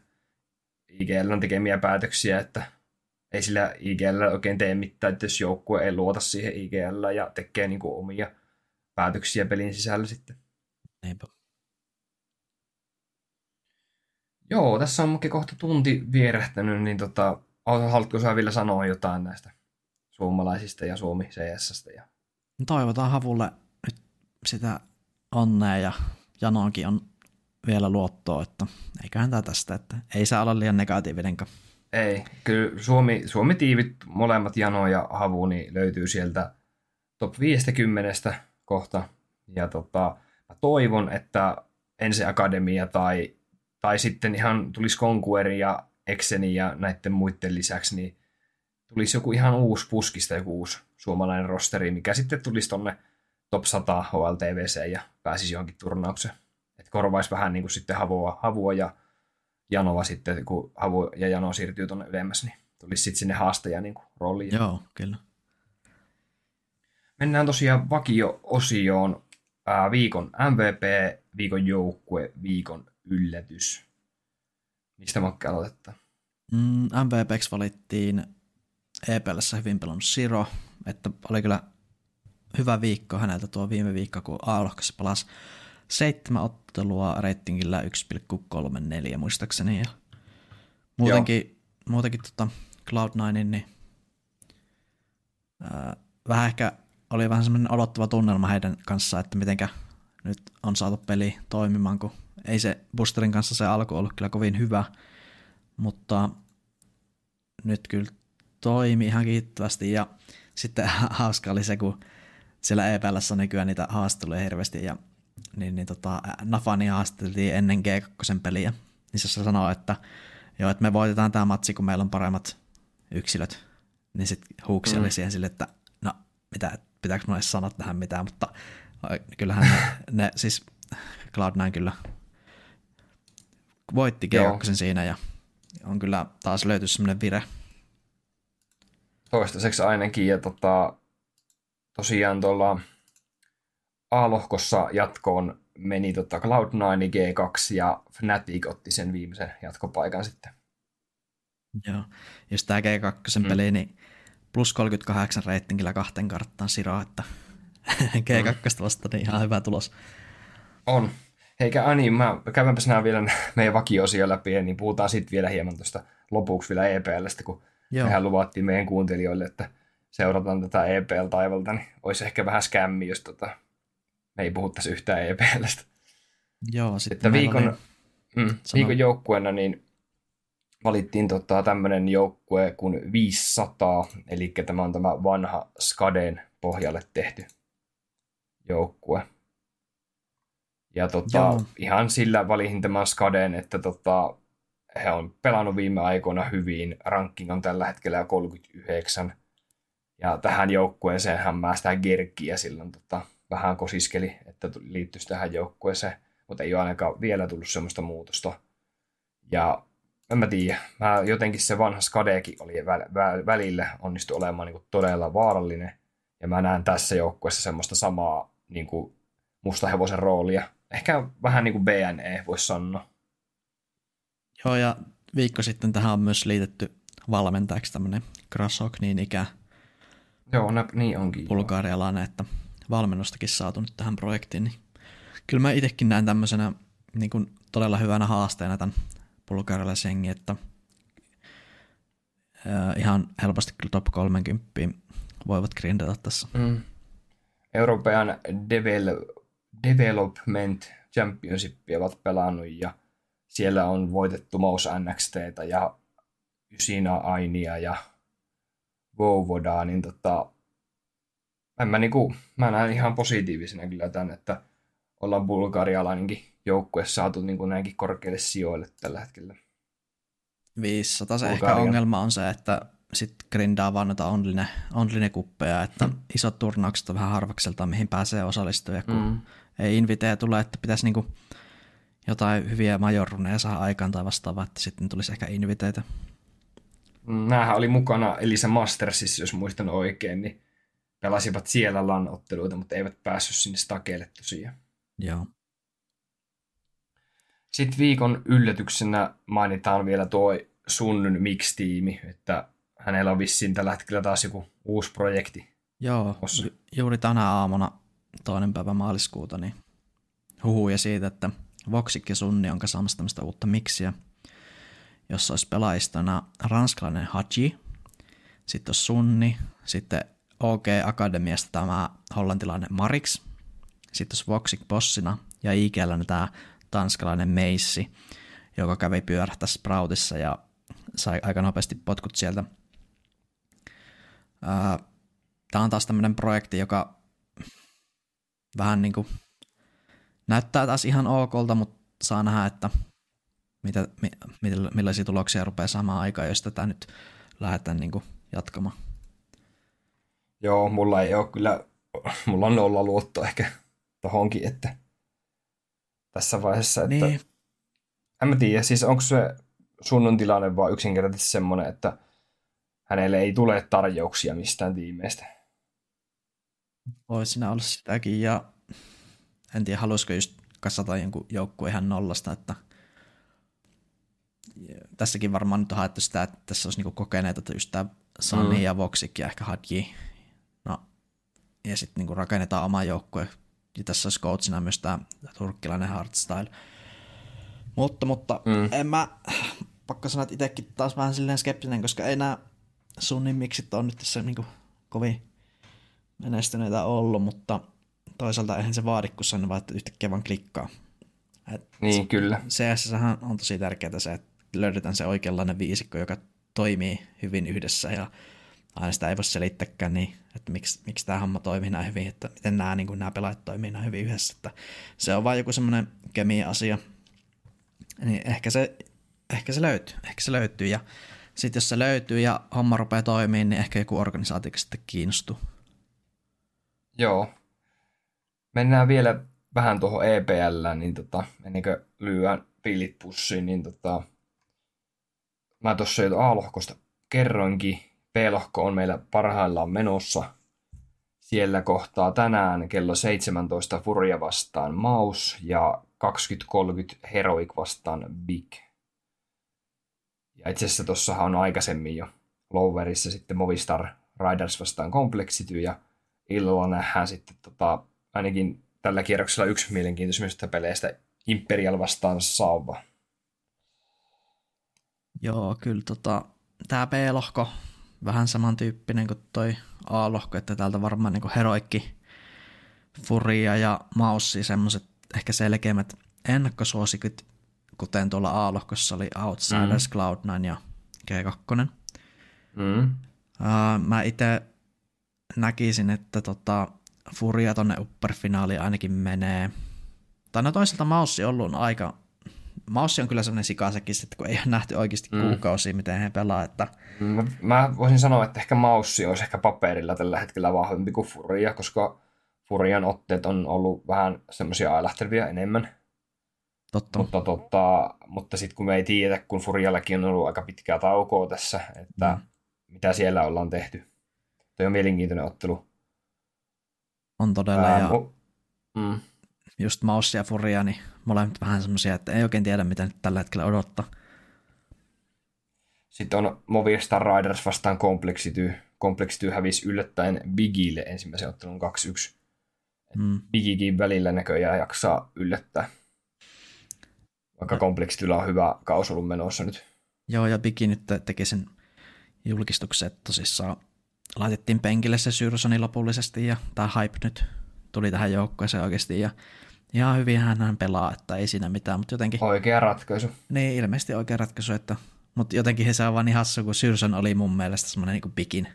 IGL on tekemiä päätöksiä, että ei sillä IGL oikein tee mitään, että jos joukkue ei luota siihen IGL ja tekee niin kuin omia päätöksiä pelin sisällä sitten. Eipä. Joo, tässä on kohta tunti vierähtänyt, niin tota, haluatko sä vielä sanoa jotain näistä suomalaisista ja Suomi CS. Ja... Toivotaan Havulle nyt sitä onnea ja Janoakin on vielä luottoa, että eiköhän tämä tästä, että ei saa olla liian negatiivinenkaan. Ei, kyllä Suomi, Suomi tiivit, molemmat Jano ja Havu, niin löytyy sieltä top 50 kohta. Ja tota, mä toivon, että Ensi Akademia tai, tai sitten ihan tulisi Conqueri ja Exeni ja näiden muiden lisäksi, niin tulisi joku ihan uusi puskista, joku uusi suomalainen rosteri, mikä sitten tulisi tonne top 100 HLTVC ja pääsisi johonkin turnaukseen. Että korvaisi vähän niin kuin sitten Havua, Havua ja Janova sitten, kun Havu ja Jano siirtyy tuonne ylemmäs, niin tulisi sitten sinne haastaja niin rooliin. Joo, kyllä. Mennään tosiaan vakio-osioon. Ää, viikon MVP, viikon joukkue, viikon yllätys. Mistä Makke aloitetta? Mm, MVPksi valittiin EPLssä hyvin pelannut Siro, että oli kyllä hyvä viikko häneltä tuo viime viikko, kun A-lohkassa palasi seitsemän ottelua ratingillä 1,34 muistaakseni. Ja muutenkin, muutenkin tota Cloud9, niin ää, vähän ehkä oli vähän semmoinen odottava tunnelma heidän kanssa, että mitenkä nyt on saatu peli toimimaan, kun ei se Boosterin kanssa se alku ollut kyllä kovin hyvä, mutta nyt kyllä toimi ihan kiittävästi ja sitten hauska oli se, kun siellä EPLssä nykyään niitä haasteluja hirveästi ja niin, niin tota, Nafani haasteltiin ennen G2 peliä. Niin se sanoo, että joo, että me voitetaan tämä matsi, kun meillä on paremmat yksilöt. Niin sitten Huuksi mm. oli siihen sille, että no, mitä, pitääkö mulle sanoa tähän mitään, mutta kyllähän ne, ne siis Cloud9 kyllä voitti G2 siinä ja on kyllä taas löyty semmoinen vire. Toistaiseksi ainakin ja tota, tosiaan tuolla A-lohkossa jatkoon meni tota Cloud9 G2 ja Fnatic otti sen viimeisen jatkopaikan sitten. Joo, jos tämä G2 mm. peli, niin plus 38 reitingillä kahteen karttaan Siro, että G2 mm. vasta niin ihan hyvä tulos. On. Eikä Ani, mä käydäänpäs nämä vielä meidän vakiosia läpi, niin puhutaan sitten vielä hieman tuosta lopuksi vielä EPLstä, kun Joo. mehän luvattiin meidän kuuntelijoille, että seurataan tätä EPL-taivalta, niin olisi ehkä vähän skämmi, jos tota, me ei puhuttaisi yhtään EPLstä. Joo, sitten että viikon, oli... mm, viikon joukkueena niin valittiin tota, tämmöinen joukkue kuin 500, eli tämä on tämä vanha Skaden pohjalle tehty joukkue. Ja tota, ihan sillä valihin tämän Skaden, että tota, he on pelannut viime aikoina hyvin. Ranking on tällä hetkellä 39. Ja tähän joukkueeseen hän määstää Gerkkiä silloin tota, vähän kosiskeli, että liittyisi tähän joukkueeseen, mutta ei ole ainakaan vielä tullut semmoista muutosta. Ja en mä tiedä, mä jotenkin se vanha Skadekin oli vä- vä- välillä onnistu olemaan niin kuin todella vaarallinen, ja mä näen tässä joukkueessa semmoista samaa niin kuin mustahevosen roolia. Ehkä vähän niin kuin BNE voisi sanoa. Joo, ja viikko sitten tähän on myös liitetty valmentajaksi tämmöinen Krasok niin ikä Joo, nä, niin onkin. bulgarialainen, että valmennustakin saatu nyt tähän projektiin. Niin kyllä mä itsekin näen tämmöisenä niin kuin todella hyvänä haasteena tämän bulgarialaisen että ää, ihan helposti kyllä top 30 voivat grindata tässä. Mm. European Devel- Development Championshipia ovat pelannut ja siellä on voitettu Maus NXTtä ja Ysina Ainia ja Vovodaa, niin tota, en mä, niinku, mä näen ihan positiivisena kyllä tämän, että ollaan bulgarialainenkin joukkue saatu niinku näinkin korkeille sijoille tällä hetkellä. 500 se ehkä ongelma on se, että sitten grindaa vaan noita online, online-kuppeja, että Mm. isot turnaukset on vähän harvakselta, mihin pääsee osallistuja, kun Mm. ei inviteja tule, että pitäisi niinku jotain hyviä majorruneja saada aikaan tai vastaavaa, että sitten tulisi ehkä inviteitä. Nämähän oli mukana Elisa Mastersissa, jos muistan oikein, niin pelasivat siellä LAN-otteluita, mutta eivät päässyt sinne stakeille tosiaan. Joo. Sitten viikon yllätyksenä mainitaan vielä tuo Sunnyn Mix-tiimi, että hänellä on vissiin tällä hetkellä taas joku uusi projekti. Joo, ju- juuri tänä aamuna toinen päivä maaliskuuta, niin huhuja siitä, että Voxik ja Sunni on kasaamassa tämmöistä uutta miksiä, jossa olisi pelaajistona ranskalainen Haji, sitten olisi Sunni, sitten OK Akademiasta tämä hollantilainen Marix, sitten olisi Voxik bossina ja IGllä tämä tanskalainen Meissi, joka kävi pyörähtä Sproutissa ja sai aika nopeasti potkut sieltä. Tämä on taas tämmöinen projekti, joka vähän niin kuin näyttää taas ihan okolta, mutta saa nähdä, että mitä, mi, millaisia tuloksia rupeaa saamaan aikaan, jos tätä nyt lähdetään niin kuin jatkamaan. Joo, mulla ei ole kyllä, mulla on nolla luotto ehkä tohonkin, että tässä vaiheessa, että Niin, en mä tiedä, siis onko se Sunnun tilanne vaan yksinkertaisesti semmoinen, että hänelle ei tule tarjouksia mistään tiimeistä. voi siinä olla sitäkin, ja en tiedä, haluaisiko just kasata jonkun joukkueen ihan nollasta, että tässäkin varmaan nyt on haettu sitä, että tässä olisi niinku kokeneita, että just tämä Sani Mm. ja Voxik ja ehkä Hadji, no, ja sitten niinku rakennetaan oma joukkue, ja tässä olisi coachina myös tämä turkkilainen hardstyle. Mutta, mutta Mm. mm. en mä, pakko sanoa, että itsekin taas vähän silleen skeptinen, koska ei nämä sunnin miksit on nyt tässä niinku kovin menestyneitä ollut, mutta toisaalta eihän se vaadi, kun sen vaan että yhtäkkiä vaan klikkaa. Et Niin, kyllä. CS on tosi tärkeää se, että löydetään se oikeanlainen viisikko, joka toimii hyvin yhdessä ja aina sitä ei voi selittääkään niin, että miksi, miksi tämä homma toimii näin hyvin, että miten nämä, niin nämä pelaajat toimii näin hyvin yhdessä. Että se on vain joku semmoinen kemia-asia. Niin ehkä se, ehkä se löytyy, ehkä se löytyy ja sitten jos se löytyy ja homma rupeaa toimimaan, niin ehkä joku organisaatio sitten kiinnostuu. Joo. Mennään vielä vähän tuohon EPL, niin tota, ennen kuin lyödään pilit pussiin, niin tota, mä tuossa jo A-lohkosta kerroinkin. B-lohko on meillä parhaillaan menossa. Siellä kohtaa tänään kello 17 Furia vastaan Maus ja 20.30 Heroic vastaan Big. Ja itse asiassa tuossahan on aikaisemmin jo Lowerissa sitten Movistar Riders vastaan Complexity ja illalla nähdään sitten tota, ainakin tällä kierroksella yksi mielenkiintoisimmista peleistä Imperial vastaan Sauva. Joo, kyllä tota, tämä B-lohko vähän samantyyppinen kuin toi A-lohko, että täältä varmaan niin heroikki, Furia ja Maussi semmoiset ehkä selkeimmät ennakkosuosikit, kuten tuolla A-lohkossa oli Outsiders, mm. Cloud9 ja G2. Mm. Uh, mä itse näkisin, että tota, Furia tonne upperfinaaliin ainakin menee. Tai no toisaalta Maussi on ollut aika... Maussi on kyllä sellainen sikasekin, että kun ei ole nähty oikeasti Mm. kuukausia, miten he pelaa, että Mä, mä voisin sanoa, että ehkä Maussi olisi ehkä paperilla tällä hetkellä vahvempi kuin Furia, koska Furian otteet on ollut vähän semmoisia ailahtevia enemmän. totta. Mutta, tota, mutta sitten kun me ei tiedä, kun Furiallakin on ollut aika pitkää taukoa tässä, että Mm. mitä siellä ollaan tehty. Toi on mielenkiintoinen ottelu. On todella, Ää, ja mu- mm. just Maussi ja Furia, niin molemmat vähän semmoisia, että ei oikein tiedä, mitä nyt tällä hetkellä odottaa. Sitten on Movistar Riders vastaan Complexity. Complexity hävisi yllättäen Bigille ensimmäisen ottelun 2-1. Mm. Bigikin välillä näköjään jaksaa yllättää. Vaikka Complexityllä on hyvä kaus ollut menossa nyt. Joo, ja Bigi nyt teki sen julkistuksen, että tosissaan laitettiin penkille se Syrsoni lopullisesti, ja tämä hype nyt tuli tähän joukkueeseen oikeasti, ja ihan hyvin hän pelaa, että ei siinä mitään, mutta jotenkin... Oikea ratkaisu. Niin, ilmeisesti oikea ratkaisu, että mutta jotenkin se on vaan niin hassu, kun Syrson oli mun mielestä semmoinen niin Bikin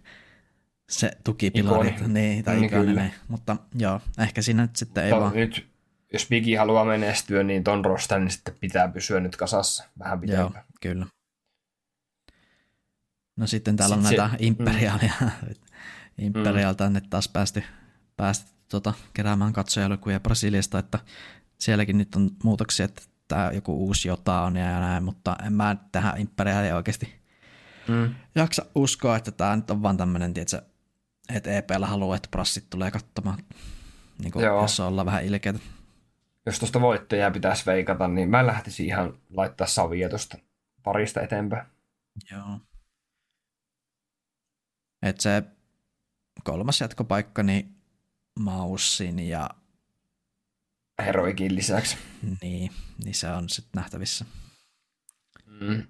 se tukipilari. Ikoni. Niin, tai niin, ikonen, Mutta joo, ehkä siinä nyt sitten ei vaan... Nyt, jos Bigi haluaa menestyä, niin ton rostan niin sitten pitää pysyä nyt kasassa vähän pitempään. Joo, kyllä. No sitten täällä sitten on se, näitä imperiaalia. Mm. Imperialta on nyt taas päästy, päästy tota, keräämään katsojalukuja Brasiliasta, että sielläkin nyt on muutoksia, että tämä joku uusi jota on ja näin, mutta en mä tähän Imperiaaliin oikeasti mm. jaksa uskoa, että tämä nyt on vaan tämmöinen, että EPllä haluaa, että prassit tulee katsomaan, niin kuin, jos ollaan vähän ilkeitä. Jos tuosta voittajaa pitäisi veikata, niin mä lähtisin ihan laittaa savia tuosta parista eteenpäin. Joo. Että se kolmas jatkopaikka, niin Maussin ja Heroikin lisäksi. Niin, niin se on sitten nähtävissä. Mm.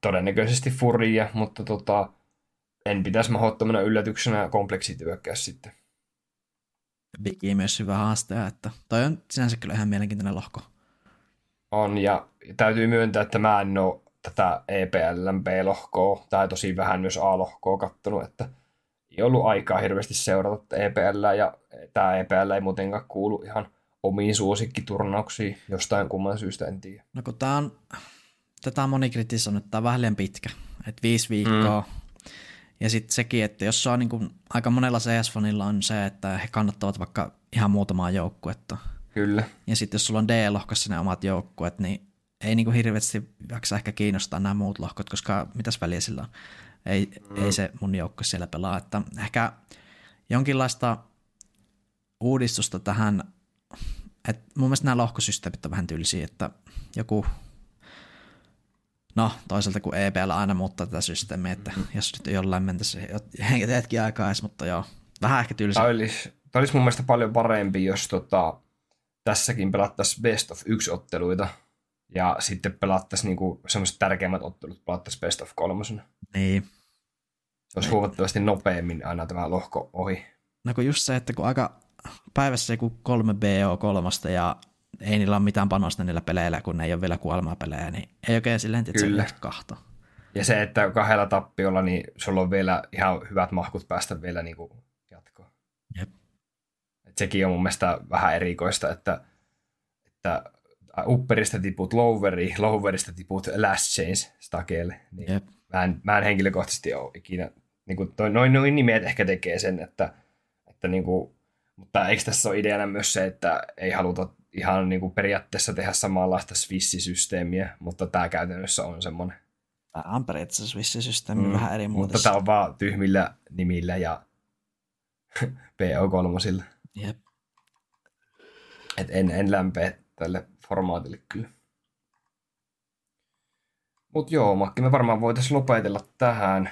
Todennäköisesti Furia, mutta tota, en pitäisi mahdottomana yllätyksenä kompleksityökkää sitten. Bigi myös hyvä haaste, että toi on sinänsä kyllä ihan mielenkiintoinen lohko. On, ja täytyy myöntää, että mä en ole tätä EPLn B-lohkoa, tai tosi vähän myös A-lohkoa kattonut, että ei ollut aikaa hirveästi seurata EPL, ja tämä EPL ei muutenkaan kuulu ihan omiin suosikkiturnauksiin jostain kumman syystä, en tiedä. No kun tää on, tätä on moni kritisoinut, että tämä on vähän liian pitkä, että viisi viikkoa. Mm. Ja sitten sekin, että jos se on niin kuin, aika monella CS-fanilla on se, että he kannattavat vaikka ihan muutamaa joukkuetta. Kyllä. Ja sitten jos sulla on D-lohkossa ne omat joukkueet, niin ei niin kuin hirveästi jaksa ehkä kiinnostaa nämä muut lohkot, koska mitäs väliä sillä on. Ei, mm. ei se mun joukkue siellä pelaa. Että ehkä jonkinlaista uudistusta tähän et mun mielestä nämä lohkosysteemit on vähän tylsiä, että joku, no toisaalta kun EPL aina muuttaa tätä systeemiä, että mm-hmm. jos nyt jollain mentäisi hetki aikaa edes, mutta joo, vähän ehkä tylsä. Tämä olisi, tämä olisi mun mielestä paljon parempi, jos tota, tässäkin pelattaisiin best of yksi otteluita ja sitten pelattaisiin niinku semmoiset tärkeimmät ottelut pelattaisiin best of kolmosena. Niin. Se olisi huomattavasti nopeammin aina tämä lohko ohi. No kun just se, että kun aika päivässä joku kolme BO3 ja ei niillä ole mitään panosta niillä peleillä, kun ne ei ole vielä kuolemaa-pelejä, niin ei oikein silleen tietysti kahto. Ja se, että kahdella tappiolla, niin sulla on vielä ihan hyvät mahkut päästä vielä niin kuin jatkoon. Jep. Et sekin on mun mielestä vähän erikoista, että, että upperista tiput loweri, lowerista tiput last change stakeelle. Niin Jep. Mä, en, mä en henkilökohtaisesti ole ikinä, niin kuin toi, noin, noin nimet ehkä tekee sen, että, että niin kuin mutta eikö tässä ole ideana myös se, että ei haluta ihan niin kuin periaatteessa tehdä samanlaista Swiss-systeemiä, mutta tämä käytännössä on semmoinen. Tämä on periaatteessa Swiss-systeemi mm, vähän eri muodossa. Mutta tämä on vaan tyhmillä nimillä ja PO3. Jep. Et en, en lämpeä tälle formaatille kyllä. Mutta joo, Makki, me varmaan voitaisiin lopetella tähän.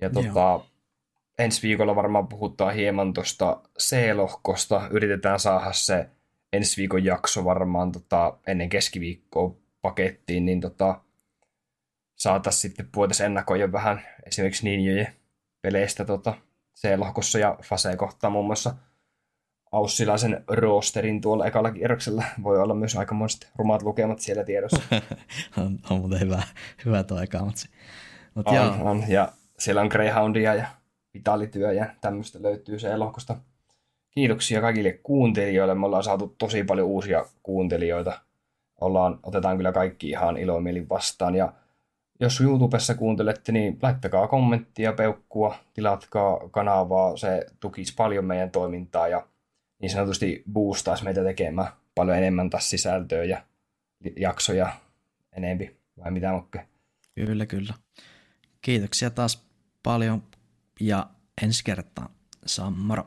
Ja tota, ensi viikolla varmaan puhutaan hieman tuosta C-lohkosta. Yritetään saada se ensi viikon jakso varmaan tota, ennen keskiviikkoa pakettiin, niin tota, saataisiin sitten voitaisiin ennakoida vähän esimerkiksi Ninjojen peleistä tota, C-lohkossa ja Fase-kohtaa muun muassa Aussilaisen roosterin tuolla ekalla kierroksella. Voi olla myös aikamoiset rumat lukemat siellä tiedossa. on, on muuten hyvä, hyvä tuo eka, mutta on, joo. on, ja siellä on Greyhoundia ja vitalityö ja tämmöistä löytyy se elokosta. Kiitoksia kaikille kuuntelijoille. Me ollaan saatu tosi paljon uusia kuuntelijoita. Ollaan, otetaan kyllä kaikki ihan ilomielin vastaan. Ja jos YouTubessa kuuntelette, niin laittakaa kommenttia, peukkua, tilatkaa kanavaa. Se tukisi paljon meidän toimintaa ja niin sanotusti boostaisi meitä tekemään paljon enemmän taas sisältöä ja jaksoja enempi. Vai mitä Mokke? Kyllä, kyllä. Kiitoksia taas paljon ja ensi kertaa. Sammaro.